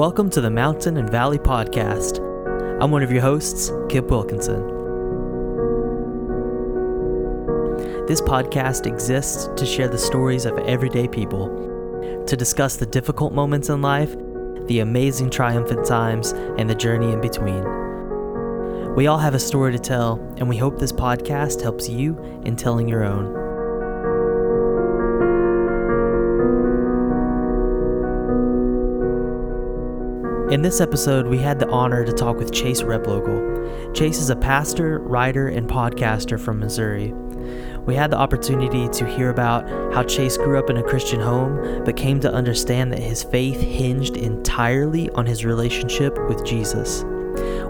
Welcome to the Mountain and Valley Podcast. I'm one of your hosts, Kip Wilkinson. This podcast exists to share the stories of everyday people, to discuss the difficult moments in life, the amazing triumphant times, and the journey in between. We all have a story to tell, and we hope this podcast helps you in telling your own. In this episode, we had the honor to talk with Chase Replogle. Chase is a pastor, writer, and podcaster from Missouri. We had the opportunity to hear about how Chase grew up in a Christian home, but came to understand that his faith hinged entirely on his relationship with Jesus.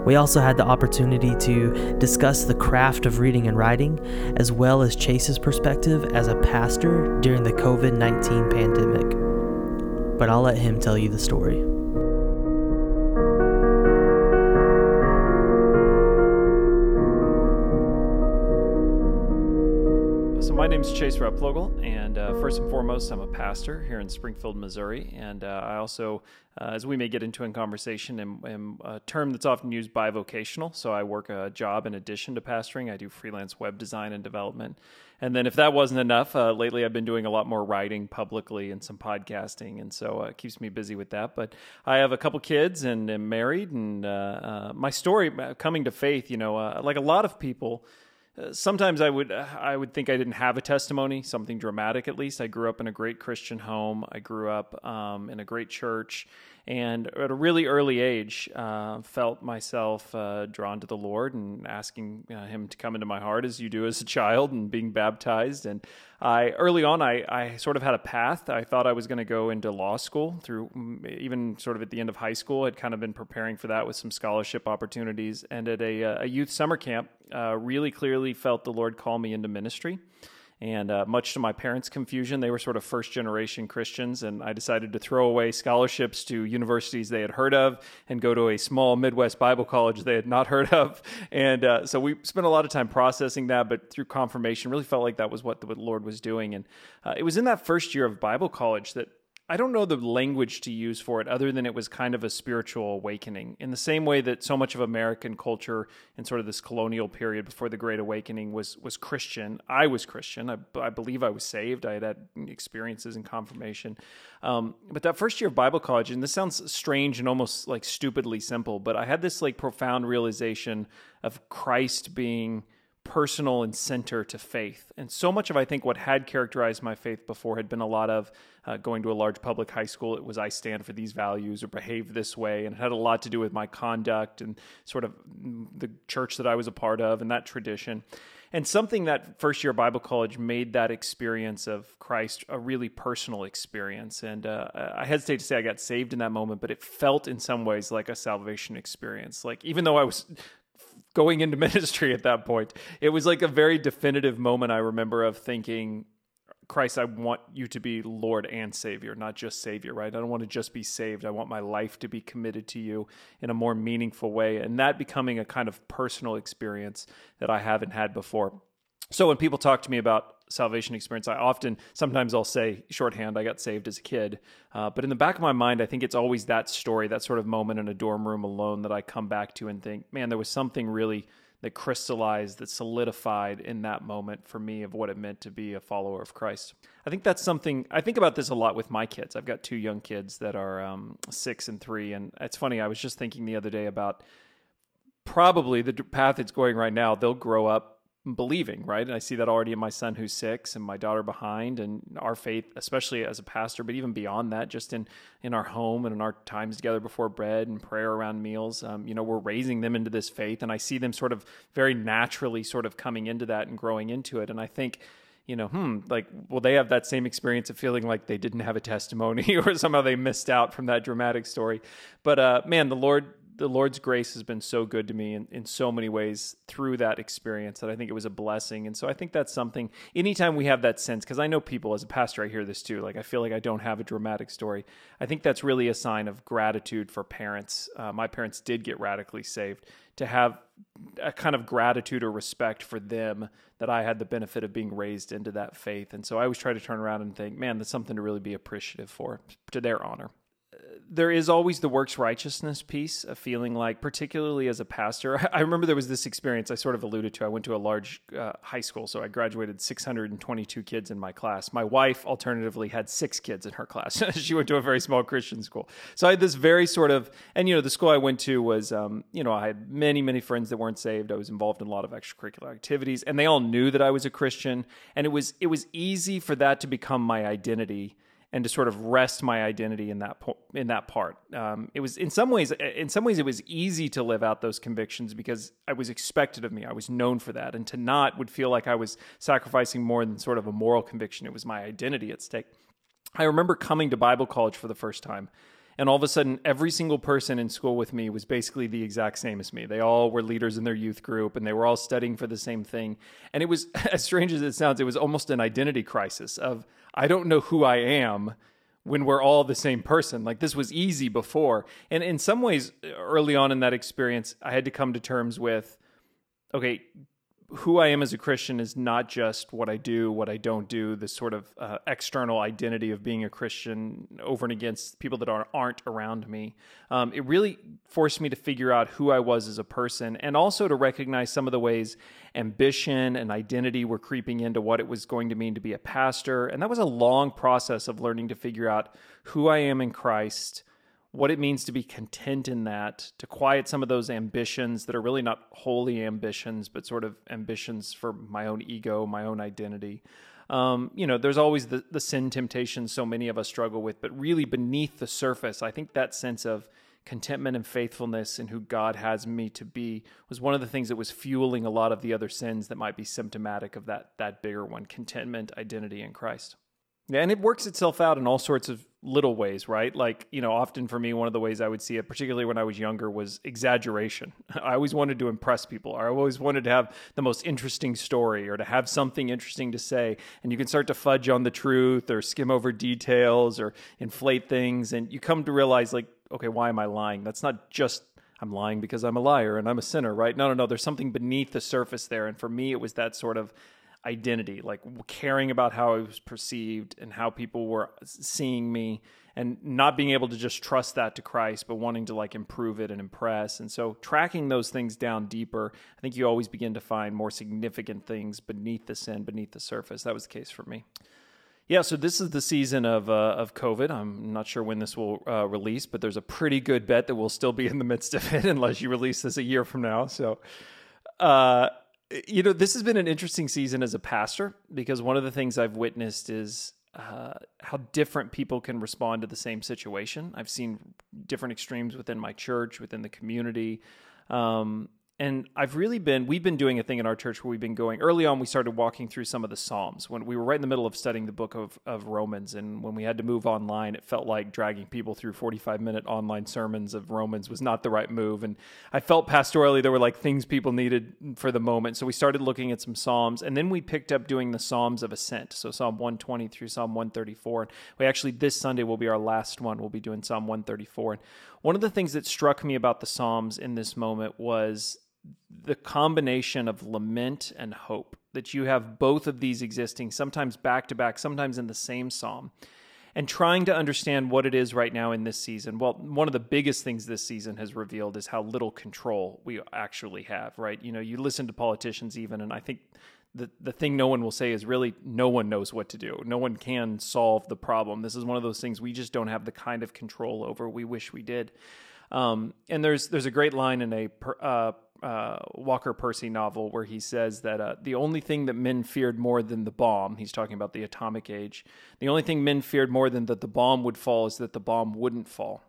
We also had the opportunity to discuss the craft of reading and writing, as well as Chase's perspective as a pastor during the COVID 19 pandemic. But I'll let him tell you the story. Name's Chase Replogle, and uh, first and foremost, I'm a pastor here in Springfield, Missouri. And uh, I also, uh, as we may get into in conversation, am, am, a term that's often used bivocational. So I work a job in addition to pastoring. I do freelance web design and development. And then, if that wasn't enough, uh, lately I've been doing a lot more writing publicly and some podcasting, and so uh, it keeps me busy with that. But I have a couple kids and am married, and uh, my story coming to faith, you know, like a lot of people sometimes I would I would think I didn't have a testimony, something dramatic at least. I grew up in a great Christian home. I grew up um, in a great church, and at a really early age, uh, felt myself uh, drawn to the Lord and asking uh, Him to come into my heart as you do as a child, and being baptized. And I early on, I, I sort of had a path. I thought I was going to go into law school through mm, even sort of at the end of high school. I'd kind of been preparing for that with some scholarship opportunities, and at a, uh, a youth summer camp, uh, really clearly felt the Lord call me into ministry. And uh, much to my parents' confusion, they were sort of first generation Christians, and I decided to throw away scholarships to universities they had heard of and go to a small Midwest Bible college they had not heard of. And uh, so we spent a lot of time processing that, but through confirmation, really felt like that was what the Lord was doing. And uh, it was in that first year of Bible college that I don't know the language to use for it other than it was kind of a spiritual awakening. In the same way that so much of American culture in sort of this colonial period before the Great Awakening was was Christian. I was Christian. I, I believe I was saved. I had had experiences and confirmation. Um, but that first year of Bible college, and this sounds strange and almost like stupidly simple, but I had this like profound realization of Christ being personal and center to faith. And so much of, I think, what had characterized my faith before had been a lot of uh, going to a large public high school. It was, I stand for these values or behave this way. And it had a lot to do with my conduct and sort of the church that I was a part of and that tradition. And something that first year Bible college made that experience of Christ a really personal experience. And uh, I hesitate to say I got saved in that moment, but it felt in some ways like a salvation experience. Like, even though I was going into ministry at that point. It was like a very definitive moment I remember of thinking, Christ, I want you to be Lord and Savior, not just Savior, right? I don't want to just be saved. I want my life to be committed to you in a more meaningful way. And that becoming a kind of personal experience that I haven't had before. So when people talk to me about salvation experience, I often, sometimes I'll say shorthand, I got saved as a kid. Uh, but in the back of my mind, I think it's always that story, that sort of moment in a dorm room alone that I come back to and think, man, there was something really that crystallized, that solidified in that moment for me of what it meant to be a follower of Christ. I think that's something I think about this a lot with my kids. I've got two young kids that are um, six and three, and it's funny. I was just thinking the other day about probably the path it's going right now. They'll grow up believing, right? And I see that already in my son who's six and my daughter behind and our faith, especially as a pastor, but even beyond that, just in, in our home and in our times together before bread and prayer around meals, um, you know, we're raising them into this faith and I see them sort of very naturally sort of coming into that and growing into it. And I think, you know, hmm, like, will they have that same experience of feeling like they didn't have a testimony or somehow they missed out from that dramatic story? But uh, man, the Lord the Lord's grace has been so good to me in, in so many ways through that experience that I think it was a blessing. And so I think that's something, anytime we have that sense, because I know people as a pastor, I hear this too. Like, I feel like I don't have a dramatic story. I think that's really a sign of gratitude for parents. Uh, my parents did get radically saved. To have a kind of gratitude or respect for them that I had the benefit of being raised into that faith. And so I always try to turn around and think, man, that's something to really be appreciative for, to their honor there is always the works righteousness piece of feeling like, particularly as a pastor. I remember there was this experience I sort of alluded to. I went to a large uh, high school, so I graduated 622 kids in my class. My wife, alternatively, had six kids in her class. she went to a very small Christian school. So I had this very sort of, and you know, the school I went to was, um, you know, I had many, many friends that weren't saved. I was involved in a lot of extracurricular activities, and they all knew that I was a Christian. And it was it was easy for that to become my identity and to sort of rest my identity in that po- in that part. Um, it was in some ways in some ways it was easy to live out those convictions because I was expected of me. I was known for that, and to not would feel like I was sacrificing more than sort of a moral conviction. It was my identity at stake. I remember coming to Bible college for the first time. And all of a sudden, every single person in school with me was basically the exact same as me. They all were leaders in their youth group and they were all studying for the same thing. And it was, as strange as it sounds, it was almost an identity crisis of, I don't know who I am when we're all the same person. Like this was easy before. And in some ways, early on in that experience, I had to come to terms with okay, who I am as a Christian is not just what I do, what I don't do, this sort of uh, external identity of being a Christian over and against people that are, aren't around me. Um, it really forced me to figure out who I was as a person and also to recognize some of the ways ambition and identity were creeping into what it was going to mean to be a pastor. And that was a long process of learning to figure out who I am in Christ what it means to be content in that, to quiet some of those ambitions that are really not holy ambitions, but sort of ambitions for my own ego, my own identity. Um, you know, there's always the, the sin temptation so many of us struggle with, but really beneath the surface, I think that sense of contentment and faithfulness in who God has me to be was one of the things that was fueling a lot of the other sins that might be symptomatic of that that bigger one contentment identity in Christ. Yeah, and it works itself out in all sorts of little ways, right? Like, you know, often for me, one of the ways I would see it, particularly when I was younger, was exaggeration. I always wanted to impress people. I always wanted to have the most interesting story or to have something interesting to say. And you can start to fudge on the truth or skim over details or inflate things. And you come to realize, like, okay, why am I lying? That's not just I'm lying because I'm a liar and I'm a sinner, right? No, no, no. There's something beneath the surface there. And for me, it was that sort of identity, like caring about how I was perceived and how people were seeing me and not being able to just trust that to Christ, but wanting to like improve it and impress. And so tracking those things down deeper, I think you always begin to find more significant things beneath the sin, beneath the surface. That was the case for me. Yeah, so this is the season of uh, of COVID. I'm not sure when this will uh, release, but there's a pretty good bet that we'll still be in the midst of it unless you release this a year from now. So, uh, you know, this has been an interesting season as a pastor because one of the things I've witnessed is uh, how different people can respond to the same situation. I've seen different extremes within my church, within the community. Um, and I've really been, we've been doing a thing in our church where we've been going, early on, we started walking through some of the Psalms when we were right in the middle of studying the book of, of Romans. And when we had to move online, it felt like dragging people through 45 minute online sermons of Romans was not the right move. And I felt pastorally there were like things people needed for the moment. So we started looking at some Psalms and then we picked up doing the Psalms of Ascent. So Psalm 120 through Psalm 134. And we actually, this Sunday will be our last one. We'll be doing Psalm 134. And one of the things that struck me about the Psalms in this moment was the combination of lament and hope that you have both of these existing sometimes back to back sometimes in the same psalm and trying to understand what it is right now in this season well one of the biggest things this season has revealed is how little control we actually have right you know you listen to politicians even and i think the, the thing no one will say is really no one knows what to do. No one can solve the problem. This is one of those things we just don't have the kind of control over we wish we did. Um, and there's there's a great line in a uh, uh, Walker Percy novel where he says that uh, the only thing that men feared more than the bomb, he's talking about the atomic age, the only thing men feared more than that the bomb would fall is that the bomb wouldn't fall.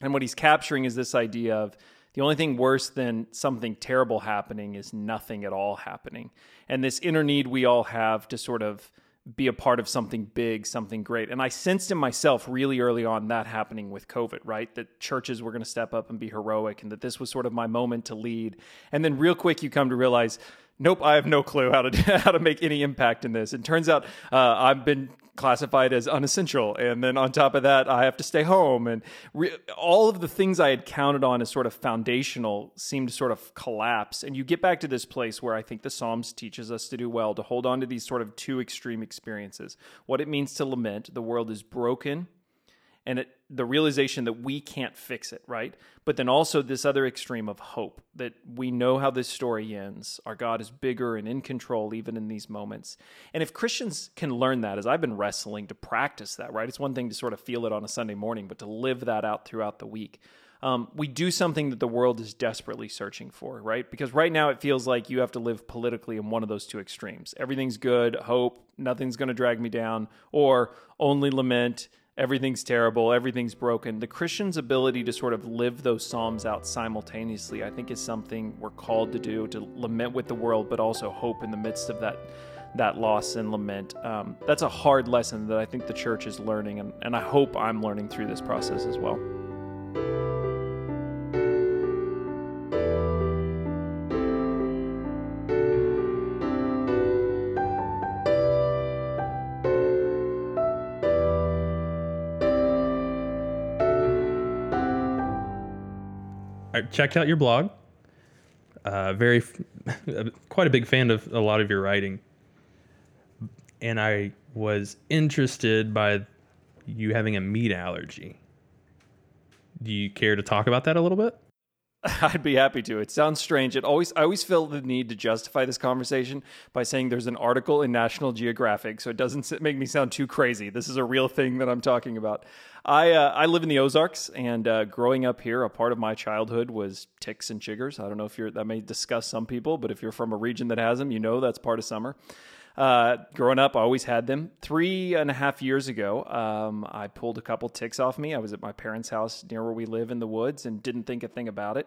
And what he's capturing is this idea of the only thing worse than something terrible happening is nothing at all happening. And this inner need we all have to sort of be a part of something big, something great. And I sensed in myself really early on that happening with COVID, right? That churches were going to step up and be heroic and that this was sort of my moment to lead. And then real quick you come to realize nope, I have no clue how to how to make any impact in this. It turns out uh, I've been classified as unessential, and then on top of that, I have to stay home, and re- all of the things I had counted on as sort of foundational seem to sort of collapse. And you get back to this place where I think the Psalms teaches us to do well to hold on to these sort of two extreme experiences: what it means to lament, the world is broken, and it the realization that we can't fix it, right? But then also this other extreme of hope that we know how this story ends. Our God is bigger and in control even in these moments. And if Christians can learn that, as I've been wrestling to practice that, right? It's one thing to sort of feel it on a Sunday morning, but to live that out throughout the week. Um, we do something that the world is desperately searching for, right? Because right now it feels like you have to live politically in one of those two extremes. Everything's good, hope, nothing's going to drag me down, or only lament, everything's terrible, everything's broken. The Christian's ability to sort of live those Psalms out simultaneously, I think, is something we're called to do to lament with the world, but also hope in the midst of that. That loss and lament. Um, that's a hard lesson that I think the church is learning, and, and I hope I'm learning through this process as well. Checked out your blog. Uh, very, quite a big fan of a lot of your writing, and I was interested by you having a meat allergy. Do you care to talk about that a little bit? I'd be happy to. It sounds strange. It always I always feel the need to justify this conversation by saying there's an article in National Geographic, so it doesn't make me sound too crazy. This is a real thing that I'm talking about. I uh, I live in the Ozarks, and uh, growing up here, a part of my childhood was ticks and chiggers. I don't know if you're that may disgust some people, but if you're from a region that has them, you know that's part of summer. Uh, growing up, I always had them. Three and a half years ago, um, I pulled a couple ticks off me. I was at my parents' house near where we live in the woods and didn't think a thing about it.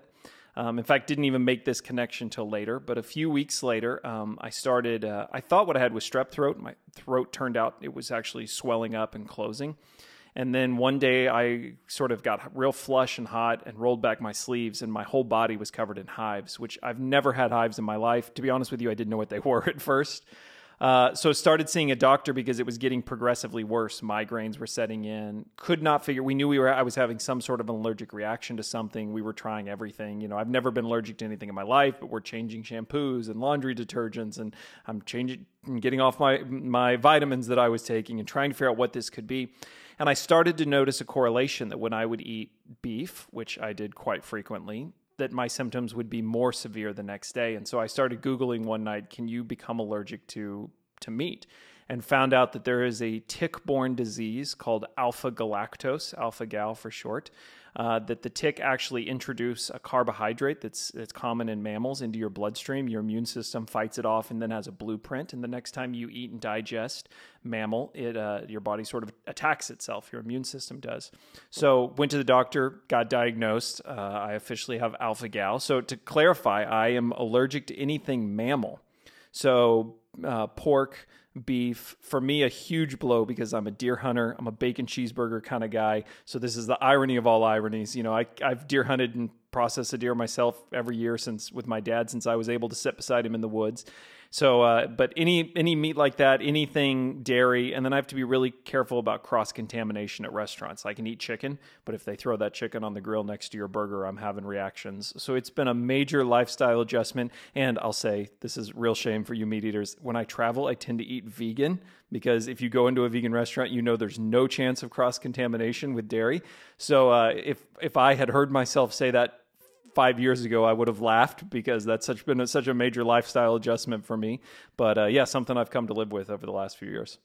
Um, in fact, didn't even make this connection till later. But a few weeks later, um, I started. Uh, I thought what I had was strep throat. My throat turned out it was actually swelling up and closing. And then one day I sort of got real flush and hot and rolled back my sleeves, and my whole body was covered in hives, which I've never had hives in my life. To be honest with you, I didn't know what they were at first. Uh, so started seeing a doctor because it was getting progressively worse. Migraines were setting in. Could not figure. We knew we were. I was having some sort of an allergic reaction to something. We were trying everything. You know, I've never been allergic to anything in my life, but we're changing shampoos and laundry detergents, and I'm changing, getting off my my vitamins that I was taking, and trying to figure out what this could be. And I started to notice a correlation that when I would eat beef, which I did quite frequently, that my symptoms would be more severe the next day. And so I started Googling one night, can you become allergic to, to meat? And found out that there is a tick borne disease called alpha galactose, alpha gal for short, uh, that the tick actually introduce a carbohydrate that's that's common in mammals into your bloodstream. Your immune system fights it off and then has a blueprint. And the next time you eat and digest mammal, it uh, your body sort of attacks itself. Your immune system does. So went to the doctor, got diagnosed. Uh, I officially have alpha gal. So to clarify, I am allergic to anything mammal. So uh, pork beef. For me, a huge blow because I'm a deer hunter. I'm a bacon cheeseburger kind of guy. So this is the irony of all ironies. You know, I, I've deer hunted and processed a deer myself every year since with my dad since I was able to sit beside him in the woods. So, uh, but any any meat like that, anything dairy, and then I have to be really careful about cross contamination at restaurants. I can eat chicken, but if they throw that chicken on the grill next to your burger, I'm having reactions. So it's been a major lifestyle adjustment. And I'll say this is real shame for you meat eaters. When I travel, I tend to eat vegan because if you go into a vegan restaurant, you know there's no chance of cross contamination with dairy. So uh, if if I had heard myself say that five years ago, I would have laughed because that's such been a, such a major lifestyle adjustment for me. But uh, yeah, something I've come to live with over the last few years.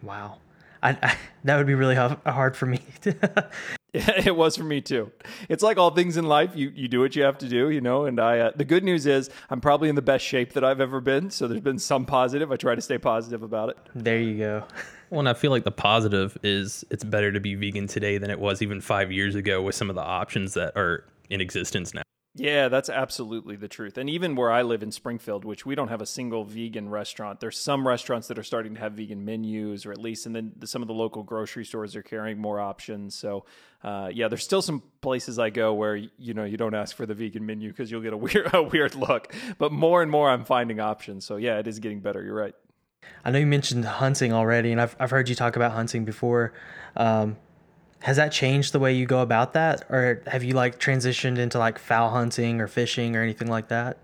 Wow, I, I, that would be really hard for me. it was for me too. It's like all things in life. You you do what you have to do, you know. And I uh, the good news is I'm probably in the best shape that I've ever been. So there's been some positive. I try to stay positive about it. There you go. Well, and I feel like the positive is it's better to be vegan today than it was even five years ago with some of the options that are in existence now. Yeah, that's absolutely the truth. And even where I live in Springfield, which we don't have a single vegan restaurant, there's some restaurants that are starting to have vegan menus, or at least, and then some of the local grocery stores are carrying more options. So, uh, yeah, there's still some places I go where you know you don't ask for the vegan menu because you'll get a weird a weird look. But more and more, I'm finding options. So yeah, it is getting better. You're right. I know you mentioned hunting already, and I've I've heard you talk about hunting before. Um, has that changed the way you go about that? Or have you like transitioned into like fowl hunting or fishing or anything like that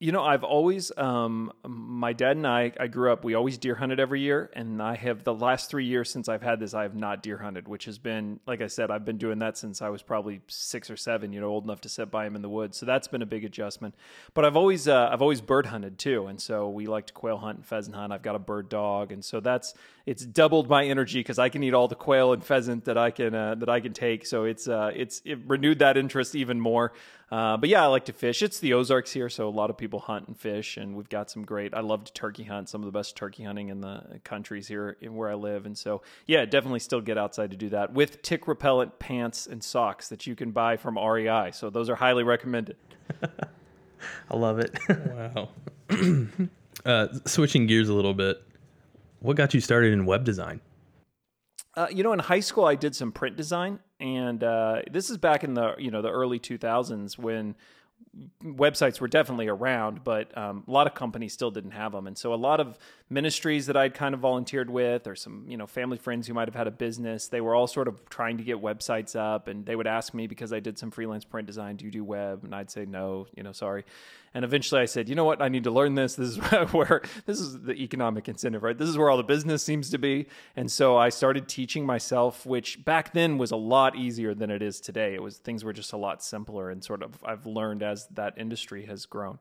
You know, I've always, um, my dad and I, I grew up, we always deer hunted every year. And I have the last three years since I've had this, I have not deer hunted, which has been, like I said, I've been doing that since I was probably six or seven, you know, old enough to sit by him in the woods. So that's been a big adjustment. But I've always, uh, I've always bird hunted too. And so we like to quail hunt and pheasant hunt. I've got a bird dog. And so that's, it's doubled my energy because I can eat all the quail and pheasant that I can, uh, that I can take. So it's, uh, it's, it renewed that interest even more. Uh, but yeah, I like to fish. It's the Ozarks here, so a lot of people hunt and fish, and we've got some great. I love to turkey hunt. Some of the best turkey hunting in the countries here in where I live, and so yeah, definitely still get outside to do that with tick repellent pants and socks that you can buy from REI. So those are highly recommended. I love it. Wow. uh, switching gears a little bit, what got you started in web design? Uh, you know, in high school, I did some print design, and uh, this is back in the you know the early 2000s when websites were definitely around, but um, a lot of companies still didn't have them. And so a lot of ministries that I'd kind of volunteered with, or some you know family friends who might have had a business, they were all sort of trying to get websites up, and they would ask me because I did some freelance print design, "Do you do web?" And I'd say no, you know, sorry. And eventually I said, you know what, I need to learn this. This is where this is the economic incentive, right? This is where all the business seems to be. And so I started teaching myself, which back then was a lot easier than it is today. It was things were just a lot simpler, and sort of I've learned as that industry has grown.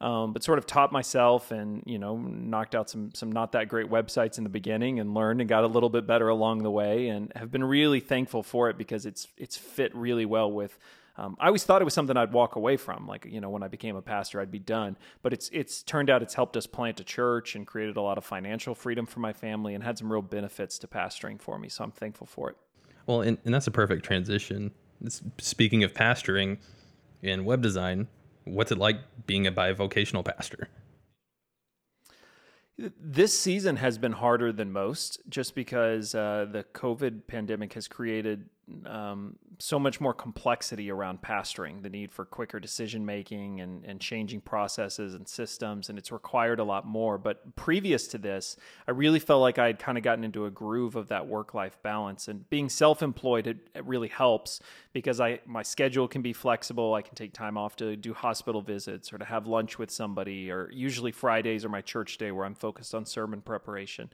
Um, but sort of taught myself and you know knocked out some some not that great websites in the beginning and learned and got a little bit better along the way and have been really thankful for it because it's it's fit really well with um, I always thought it was something I'd walk away from. Like, you know, when I became a pastor, I'd be done. But it's it's turned out it's helped us plant a church and created a lot of financial freedom for my family and had some real benefits to pastoring for me. So I'm thankful for it. Well, and, and that's a perfect transition. It's, speaking of pastoring in web design, what's it like being a bivocational pastor? This season has been harder than most just because uh, the COVID pandemic has created um, so much more complexity around pastoring, the need for quicker decision making and, and changing processes and systems, and it's required a lot more. But previous to this, I really felt like I had kind of gotten into a groove of that work life balance. And being self employed, it, it, really helps because I my schedule can be flexible. I can take time off to do hospital visits or to have lunch with somebody, or usually Fridays are my church day where I'm focused on sermon preparation.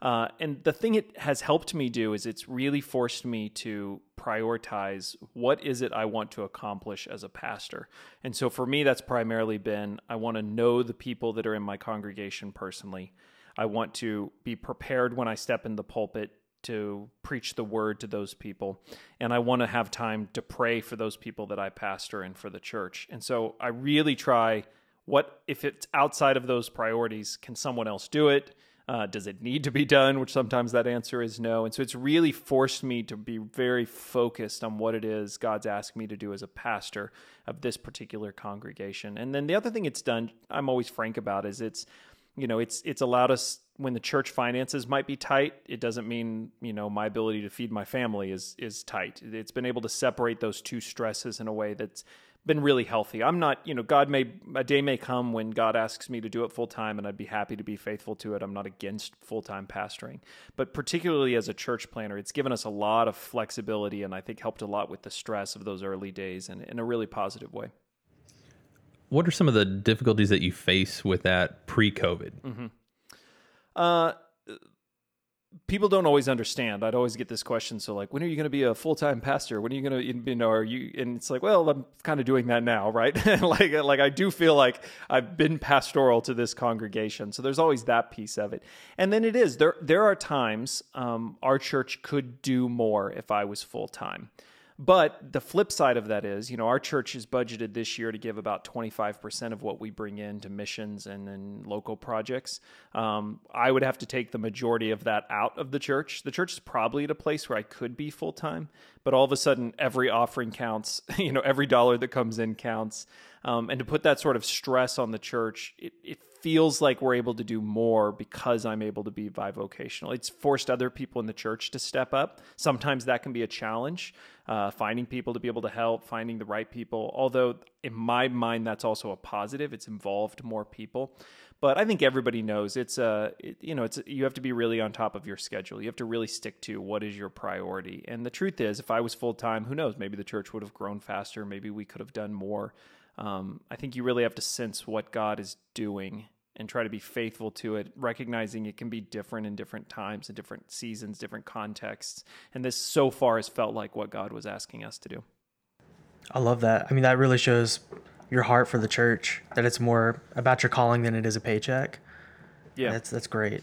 Uh, and the thing it has helped me do is it's really forced me to prioritize what is it I want to accomplish as a pastor. And so for me, that's primarily been I want to know the people that are in my congregation personally. I want to be prepared when I step in the pulpit to preach the word to those people. And I want to have time to pray for those people that I pastor and for the church. And so I really try what if it's outside of those priorities, can someone else do it? Uh, does it need to be done? Which sometimes that answer is no. And so it's really forced me to be very focused on what it is God's asked me to do as a pastor of this particular congregation. And then the other thing it's done, I'm always frank about, is it's you know it's it's allowed us when the church finances might be tight it doesn't mean you know my ability to feed my family is is tight it's been able to separate those two stresses in a way that's been really healthy. I'm not, you know, God may a day may come when God asks me to do it full time and I'd be happy to be faithful to it. I'm not against full-time pastoring. But particularly as a church planter, it's given us a lot of flexibility and I think helped a lot with the stress of those early days and in a really positive way. What are some of the difficulties that you face with that pre-COVID? Mm-hmm. Uh people don't always understand. I'd always get this question. So like, when are you going to be a full time pastor? When are you going to, you know, are you? And it's like, well, I'm kind of doing that now, right? like, like I do feel like I've been pastoral to this congregation. So there's always that piece of it. And then it is there. There are times um, our church could do more if I was full time. But the flip side of that is, you know, our church is budgeted this year to give about 25% of what we bring in to missions and then local projects. Um, I would have to take the majority of that out of the church. The church is probably at a place where I could be full time, but all of a sudden, every offering counts. You know, every dollar that comes in counts. Um, and to put that sort of stress on the church, it, it feels like we're able to do more because I'm able to be bivocational. It's forced other people in the church to step up. Sometimes that can be a challenge, uh, finding people to be able to help, finding the right people. Although, in my mind, that's also a positive. It's involved more people. But I think everybody knows it's a, it, you know, it's you have to be really on top of your schedule. You have to really stick to what is your priority. And the truth is, if I was full time, who knows? Maybe the church would have grown faster. Maybe we could have done more. um, I think you really have to sense what God is doing and try to be faithful to it, recognizing it can be different in different times and different seasons, different contexts. And this so far has felt like what God was asking us to do. I love that. I mean, that really shows your heart for the church, that it's more about your calling than it is a paycheck. Yeah. That's, that's great.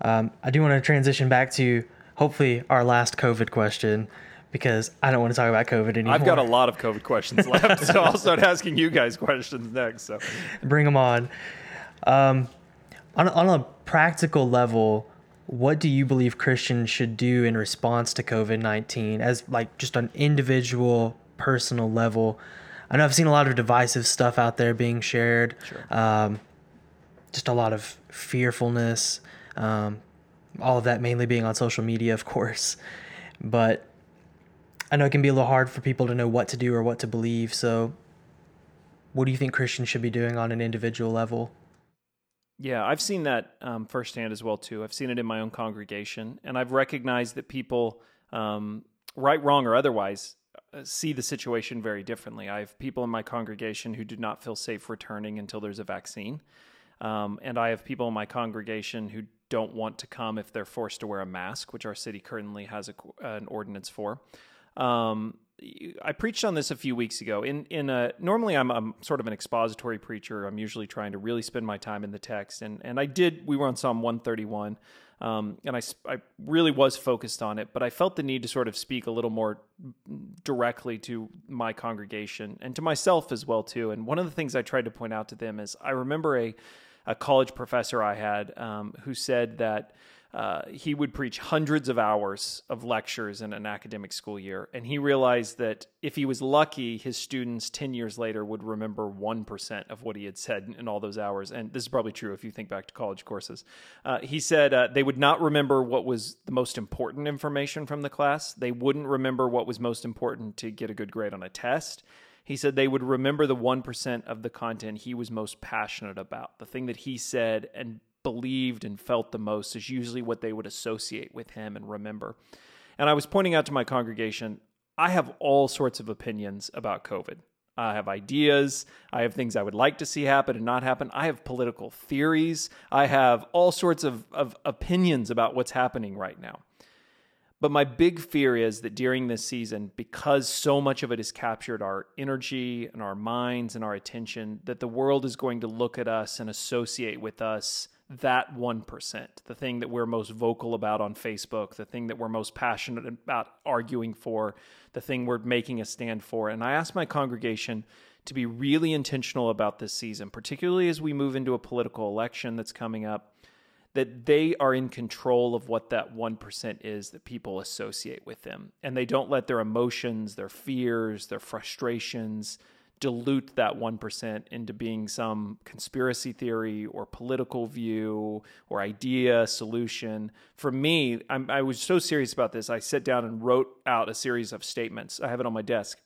Um, I do want to transition back to hopefully our last COVID question because I don't want to talk about COVID anymore. I've got a lot of COVID questions left, so I'll start asking you guys questions next. So bring them on. Um, on, on a practical level, what do you believe Christians should do in response to COVID 19 as like just an individual, personal level? I know I've seen a lot of divisive stuff out there being shared. Sure. Um, just a lot of fearfulness. Um, all of that mainly being on social media, of course. But I know it can be a little hard for people to know what to do or what to believe. So, what do you think Christians should be doing on an individual level? Yeah, I've seen that um, firsthand as well too. I've seen it in my own congregation, and I've recognized that people, um, right, wrong, or otherwise, see the situation very differently. I have people in my congregation who do not feel safe returning until there's a vaccine, um, and I have people in my congregation who don't want to come if they're forced to wear a mask, which our city currently has a, an ordinance for. Um, I preached on this a few weeks ago. In in a normally I'm, I'm sort of an expository preacher. I'm usually trying to really spend my time in the text, and and I did. We were on Psalm 131, um, and I I really was focused on it, but I felt the need to sort of speak a little more directly to my congregation and to myself as well too. And one of the things I tried to point out to them is I remember a a college professor I had um, who said that uh, he would preach hundreds of hours of lectures in an academic school year. And he realized that if he was lucky, his students 10 years later would remember 1% of what he had said in all those hours. And this is probably true if you think back to college courses. Uh, he said uh, they would not remember what was the most important information from the class, they wouldn't remember what was most important to get a good grade on a test. He said they would remember the 1% of the content he was most passionate about, the thing that he said and believed and felt the most is usually what they would associate with him and remember. And I was pointing out to my congregation, I have all sorts of opinions about COVID. I have ideas. I have things I would like to see happen and not happen. I have political theories. I have all sorts of, of opinions about what's happening right now. But my big fear is that during this season, because so much of it has captured our energy and our minds and our attention, that the world is going to look at us and associate with us that 1%, the thing that we're most vocal about on Facebook, the thing that we're most passionate about arguing for, the thing we're making a stand for. And I ask my congregation to be really intentional about this season, particularly as we move into a political election that's coming up, that they are in control of what that 1% is that people associate with them. And they don't let their emotions, their fears, their frustrations, dilute that 1% into being some conspiracy theory or political view or idea, solution. For me, I'm, i was so serious about this. I sat down and wrote out a series of statements. I have it on my desk,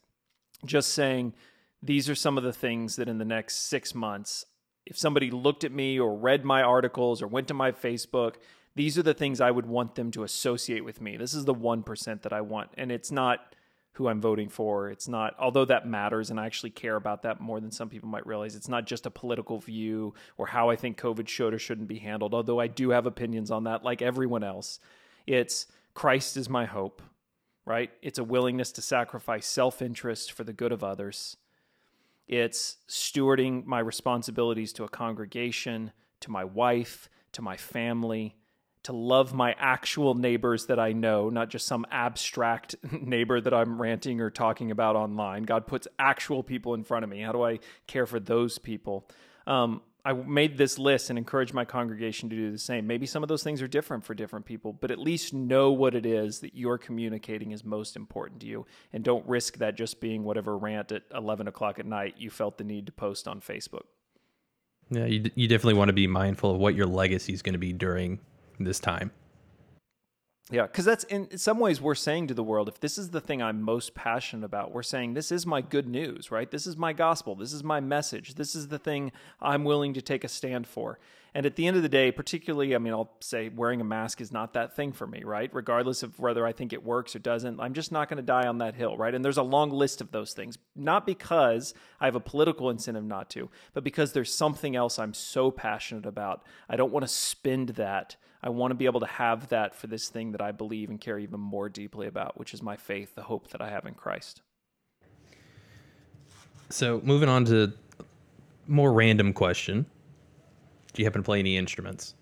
just saying these are some of the things that in the next six months, if somebody looked at me or read my articles or went to my Facebook, these are the things I would want them to associate with me. This is the 1% that I want. And it's not who I'm voting for. It's not, although that matters, and I actually care about that more than some people might realize. It's not just a political view or how I think COVID should or shouldn't be handled, although I do have opinions on that, like everyone else. It's Christ is my hope, right? It's a willingness to sacrifice self interest for the good of others. It's stewarding my responsibilities to a congregation, to my wife, to my family to love my actual neighbors that I know, not just some abstract neighbor that I'm ranting or talking about online. God puts actual people in front of me. How do I care for those people? Um, I made this list and encourage my congregation to do the same. Maybe some of those things are different for different people, but at least know what it is that you're communicating is most important to you. And don't risk that just being whatever rant at 11 o'clock at night you felt the need to post on Facebook. Yeah, you, you definitely want to be mindful of what your legacy is going to be during this time. Yeah, because that's in some ways we're saying to the world, if this is the thing I'm most passionate about, we're saying this is my good news, right? This is my gospel. This is my message. This is the thing I'm willing to take a stand for. And at the end of the day, particularly, I mean, I'll say wearing a mask is not that thing for me, right? Regardless of whether I think it works or doesn't, I'm just not going to die on that hill, right? And there's a long list of those things, not because I have a political incentive not to, but because there's something else I'm so passionate about. I don't want to spend that. I want to be able to have that for this thing that I believe and care even more deeply about, which is my faith, the hope that I have in Christ. So moving on to more random question. Do you happen to play any instruments?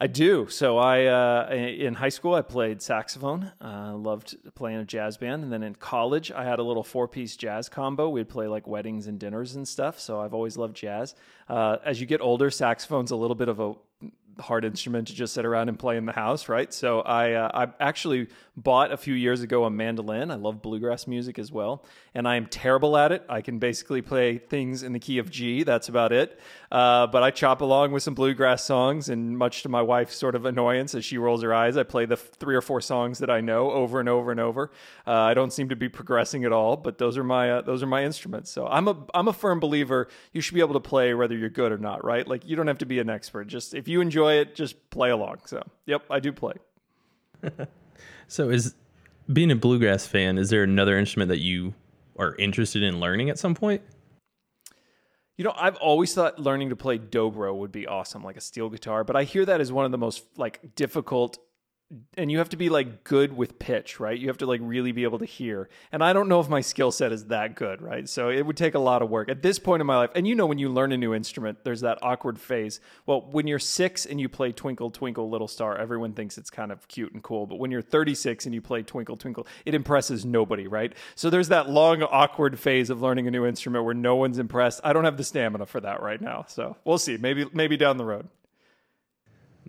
I do. So I uh, in high school I played saxophone. Uh, loved playing a jazz band, and then in college I had a little four piece jazz combo. We'd play like weddings and dinners and stuff. So I've always loved jazz. Uh, as you get older, saxophone's a little bit of a hard instrument to just sit around and play in the house, right? So I uh, I actually bought a few years ago a mandolin. I love bluegrass music as well, and I am terrible at it. I can basically play things in the key of G. That's about it. Uh, but I chop along with some bluegrass songs, and much to my wife's sort of annoyance as she rolls her eyes, I play the three or four songs that I know over and over and over. Uh, I don't seem to be progressing at all, but those are my uh, those are my instruments. So I'm a I'm a firm believer. You should be able to play whether you're good or not, right? Like you don't have to be an expert. Just if you enjoy it, just play along. So yep, I do play. So is being a bluegrass fan, is there another instrument that you are interested in learning at some point? You know, I've always thought learning to play dobro would be awesome, like a steel guitar, but I hear that as one of the most like difficult and you have to be like good with pitch, right? You have to like really be able to hear. And I don't know if my skill set is that good, right? So it would take a lot of work at this point in my life. And you know, when you learn a new instrument, there's that awkward phase. Well, when you're six and you play Twinkle, Twinkle, Little Star, everyone thinks it's kind of cute and cool. But when you're 36 and you play Twinkle, Twinkle, it impresses nobody, right? So there's that long, awkward phase of learning a new instrument where no one's impressed. I don't have the stamina for that right now. So we'll see. Maybe, maybe down the road.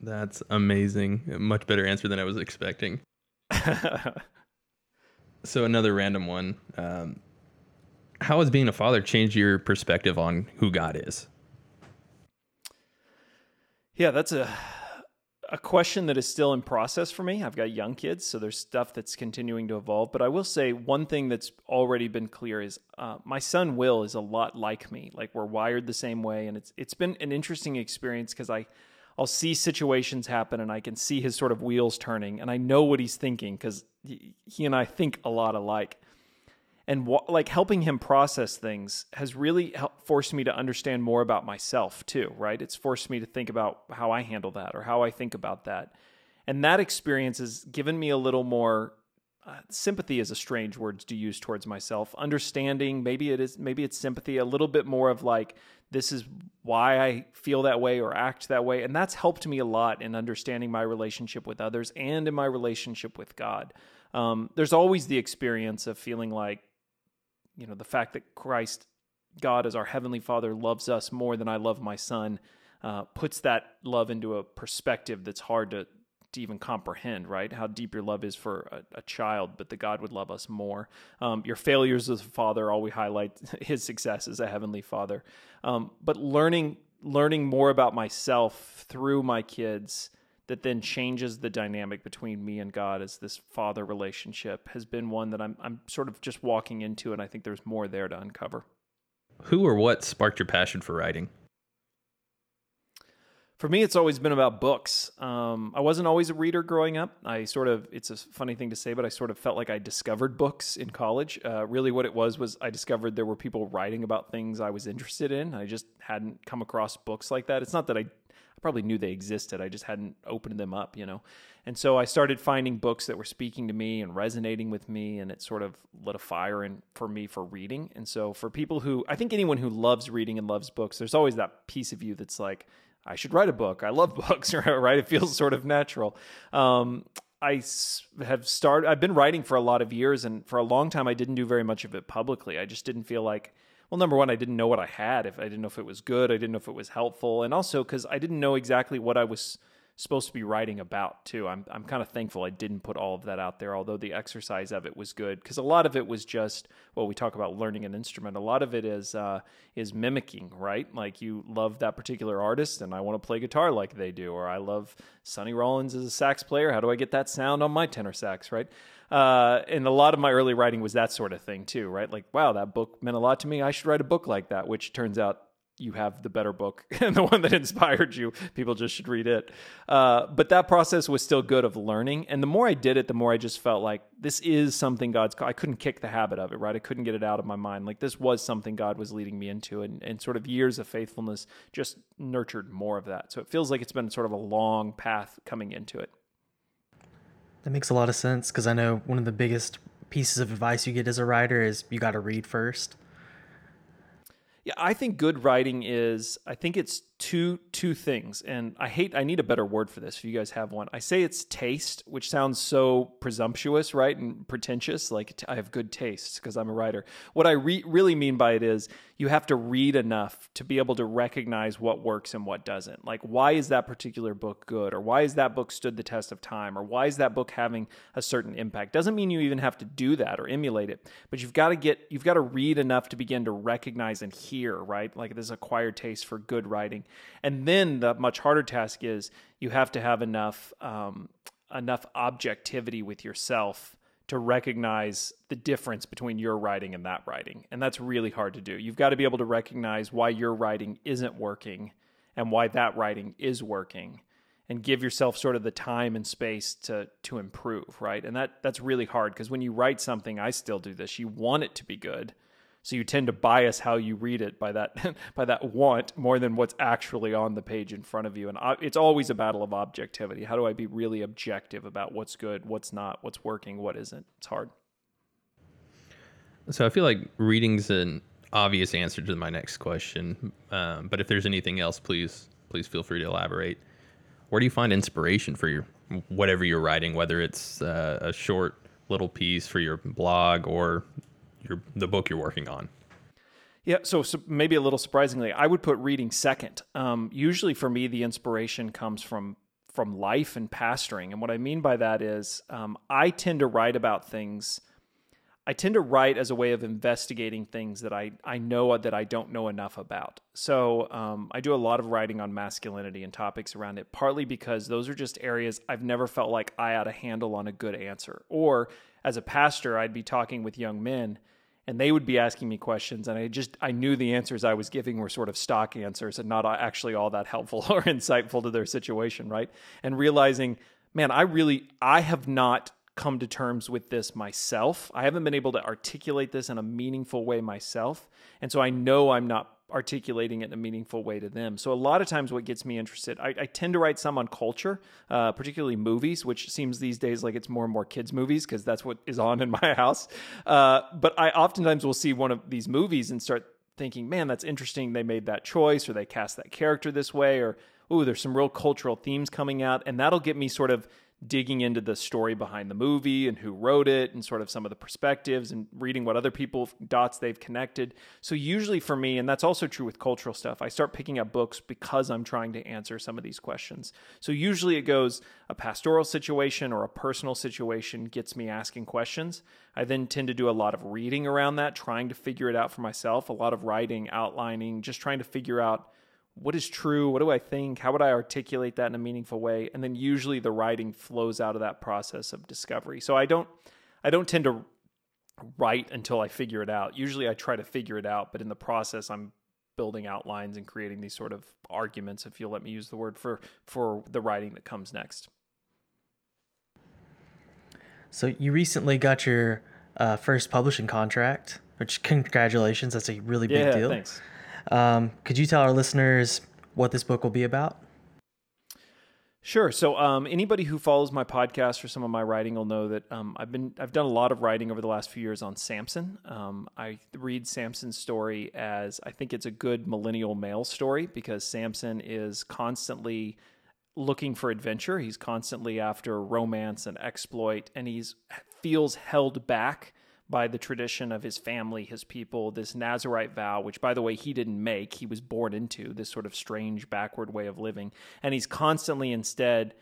That's amazing. A much better answer than I was expecting. so another random one. Um, how has being a father changed your perspective on who God is? Yeah, that's a a question that is still in process for me. I've got young kids, so there's stuff that's continuing to evolve. But I will say one thing that's already been clear is uh, my son Will is a lot like me. Like we're wired the same way, and it's it's been an interesting experience because I I'll see situations happen and I can see his sort of wheels turning and I know what he's thinking because he, and I think a lot alike. And like helping him process things has really forced me to understand more about myself too, right? It's forced me to think about how I handle that or how I think about that. And that experience has given me a little more uh, sympathy is a strange word to use towards myself. Understanding, maybe it is, maybe it's sympathy, a little bit more of like, this is why I feel that way or act that way. And that's helped me a lot in understanding my relationship with others and in my relationship with God. Um, there's always the experience of feeling like, you know, the fact that Christ, God as our Heavenly Father, loves us more than I love my son, uh, puts that love into a perspective that's hard to to even comprehend, right? How deep your love is for a, a child, but that God would love us more. Um, your failures as a father, all we highlight his success as a heavenly father. Um, but learning learning more about myself through my kids that then changes the dynamic between me and God as this father relationship has been one that I'm I'm sort of just walking into, and I think there's more there to uncover. Who or what sparked your passion for writing? For me, it's always been about books. Um, I wasn't always a reader growing up. I sort of, it's a funny thing to say, but I sort of felt like I discovered books in college. Uh, really, what it was was I discovered there were people writing about things I was interested in. I just hadn't come across books like that. It's not that I, I probably knew they existed, I just hadn't opened them up, you know? And so I started finding books that were speaking to me and resonating with me, and it sort of lit a fire in for me for reading. And so for people who, I think anyone who loves reading and loves books, there's always that piece of you that's like, I should write a book. I love books, right? It feels sort of natural. Um, I have started, I've been writing for a lot of years, and for a long time, I didn't do very much of it publicly. I just didn't feel like, well, number one, I didn't know what I had. If I didn't know if it was good, I didn't know if it was helpful. And also because I didn't know exactly what I was supposed to be writing about too. I'm I'm kind of thankful I didn't put all of that out there, although the exercise of it was good because a lot of it was just well, we talk about learning an instrument. A lot of it is uh, is mimicking, right? Like you love that particular artist, and I want to play guitar like they do, or I love Sonny Rollins as a sax player. How do I get that sound on my tenor sax, right? Uh, and a lot of my early writing was that sort of thing too, right? Like, wow, that book meant a lot to me. I should write a book like that, which turns out you have the better book and the one that inspired you. People just should read it. Uh, but that process was still good of learning. And the more I did it, the more I just felt like this is something God's. I couldn't kick the habit of it, right? I couldn't get it out of my mind. Like this was something God was leading me into, and, and sort of years of faithfulness just nurtured more of that. So it feels like it's been sort of a long path coming into it. That makes a lot of sense because I know one of the biggest pieces of advice you get as a writer is you got to read first. Yeah, I think good writing is I think it's two two things and i hate i need a better word for this if you guys have one. I say it's taste which sounds so presumptuous right and pretentious like i have good taste because i'm a writer. What i re- really mean by it is you have to read enough to be able to recognize what works and what doesn't. Like why is that particular book good or why is that book stood the test of time or why is that book having a certain impact? Doesn't mean you even have to do that or emulate it but you've got to get you've got to read enough to begin to recognize and hear right? Like this acquired taste for good writing and then the much harder task is you have to have enough um, enough objectivity with yourself to recognize the difference between your writing and that writing. And that's really hard to do. You've got to be able to recognize why your writing isn't working and why that writing is working and give yourself sort of the time and space to to improve, right? And that that's really hard because when you write something, I still do this. You want it to be good so you tend to bias how you read it by that by that want more than what's actually on the page in front of you. And it's always a battle of objectivity. How do I be really objective about what's good, what's not, what's working, what isn't? It's hard. So I feel like reading's an obvious answer to my next question. Um, but if there's anything else, please please feel free to elaborate. Where do you find inspiration for your whatever you're writing, whether it's uh, a short little piece for your blog or your the book you're working on? Yeah, so, so, maybe a little surprisingly, I would put reading second. Um, usually, for me, the inspiration comes from from life and pastoring, and what I mean by that is um, I tend to write about things. I tend to write as a way of investigating things that I, I know that I don't know enough about. So um, I do a lot of writing on masculinity and topics around it, partly because those are just areas I've never felt like I had a handle on a good answer. Or as a pastor, I'd be talking with young men and they would be asking me questions and i just i knew the answers i was giving were sort of stock answers and not uh, actually all that helpful or insightful to their situation right? And realizing man i really i have not come to terms with this myself. I haven't been able to articulate this in a meaningful way myself. And so i know i'm not articulating it in a meaningful way to them. So a lot of times, what gets me interested, I, I tend to write some on culture, uh, particularly movies, which seems these days like it's more and more kids' movies because that's what is on in my house. Uh, but I oftentimes will see one of these movies and start thinking, man, that's interesting. They made that choice, or they cast that character this way, or ooh, there's some real cultural themes coming out, and that'll get me sort of digging into the story behind the movie and who wrote it and sort of some of the perspectives and reading what other people dots they've connected. So usually for me and that's also true with cultural stuff, I start picking up books because I'm trying to answer some of these questions. So usually it goes a pastoral situation or a personal situation gets me asking questions. I then tend to do a lot of reading around that, trying to figure it out for myself, a lot of writing, outlining, just trying to figure out what is true? What do I think? How would I articulate that in a meaningful way? And then usually the writing flows out of that process of discovery. So I don't I don't tend to write until I figure it out. Usually I try to figure it out, but in the process I'm building outlines and creating these sort of arguments if you'll let me use the word for for the writing that comes next. So you recently got your uh, first publishing contract, which congratulations, that's a really big yeah, deal. Thanks. Um, could you tell our listeners what this book will be about? Sure. So, um, anybody who follows my podcast or some of my writing will know that um, I've been I've done a lot of writing over the last few years on Samson. Um, I read Samson's story as I think it's a good millennial male story because Samson is constantly looking for adventure. He's constantly after romance and exploit, and he's feels held back by the tradition of his family, his people, this Nazarite vow, which, by the way, he didn't make, he was born into this sort of strange, backward way of living. And he's constantly instead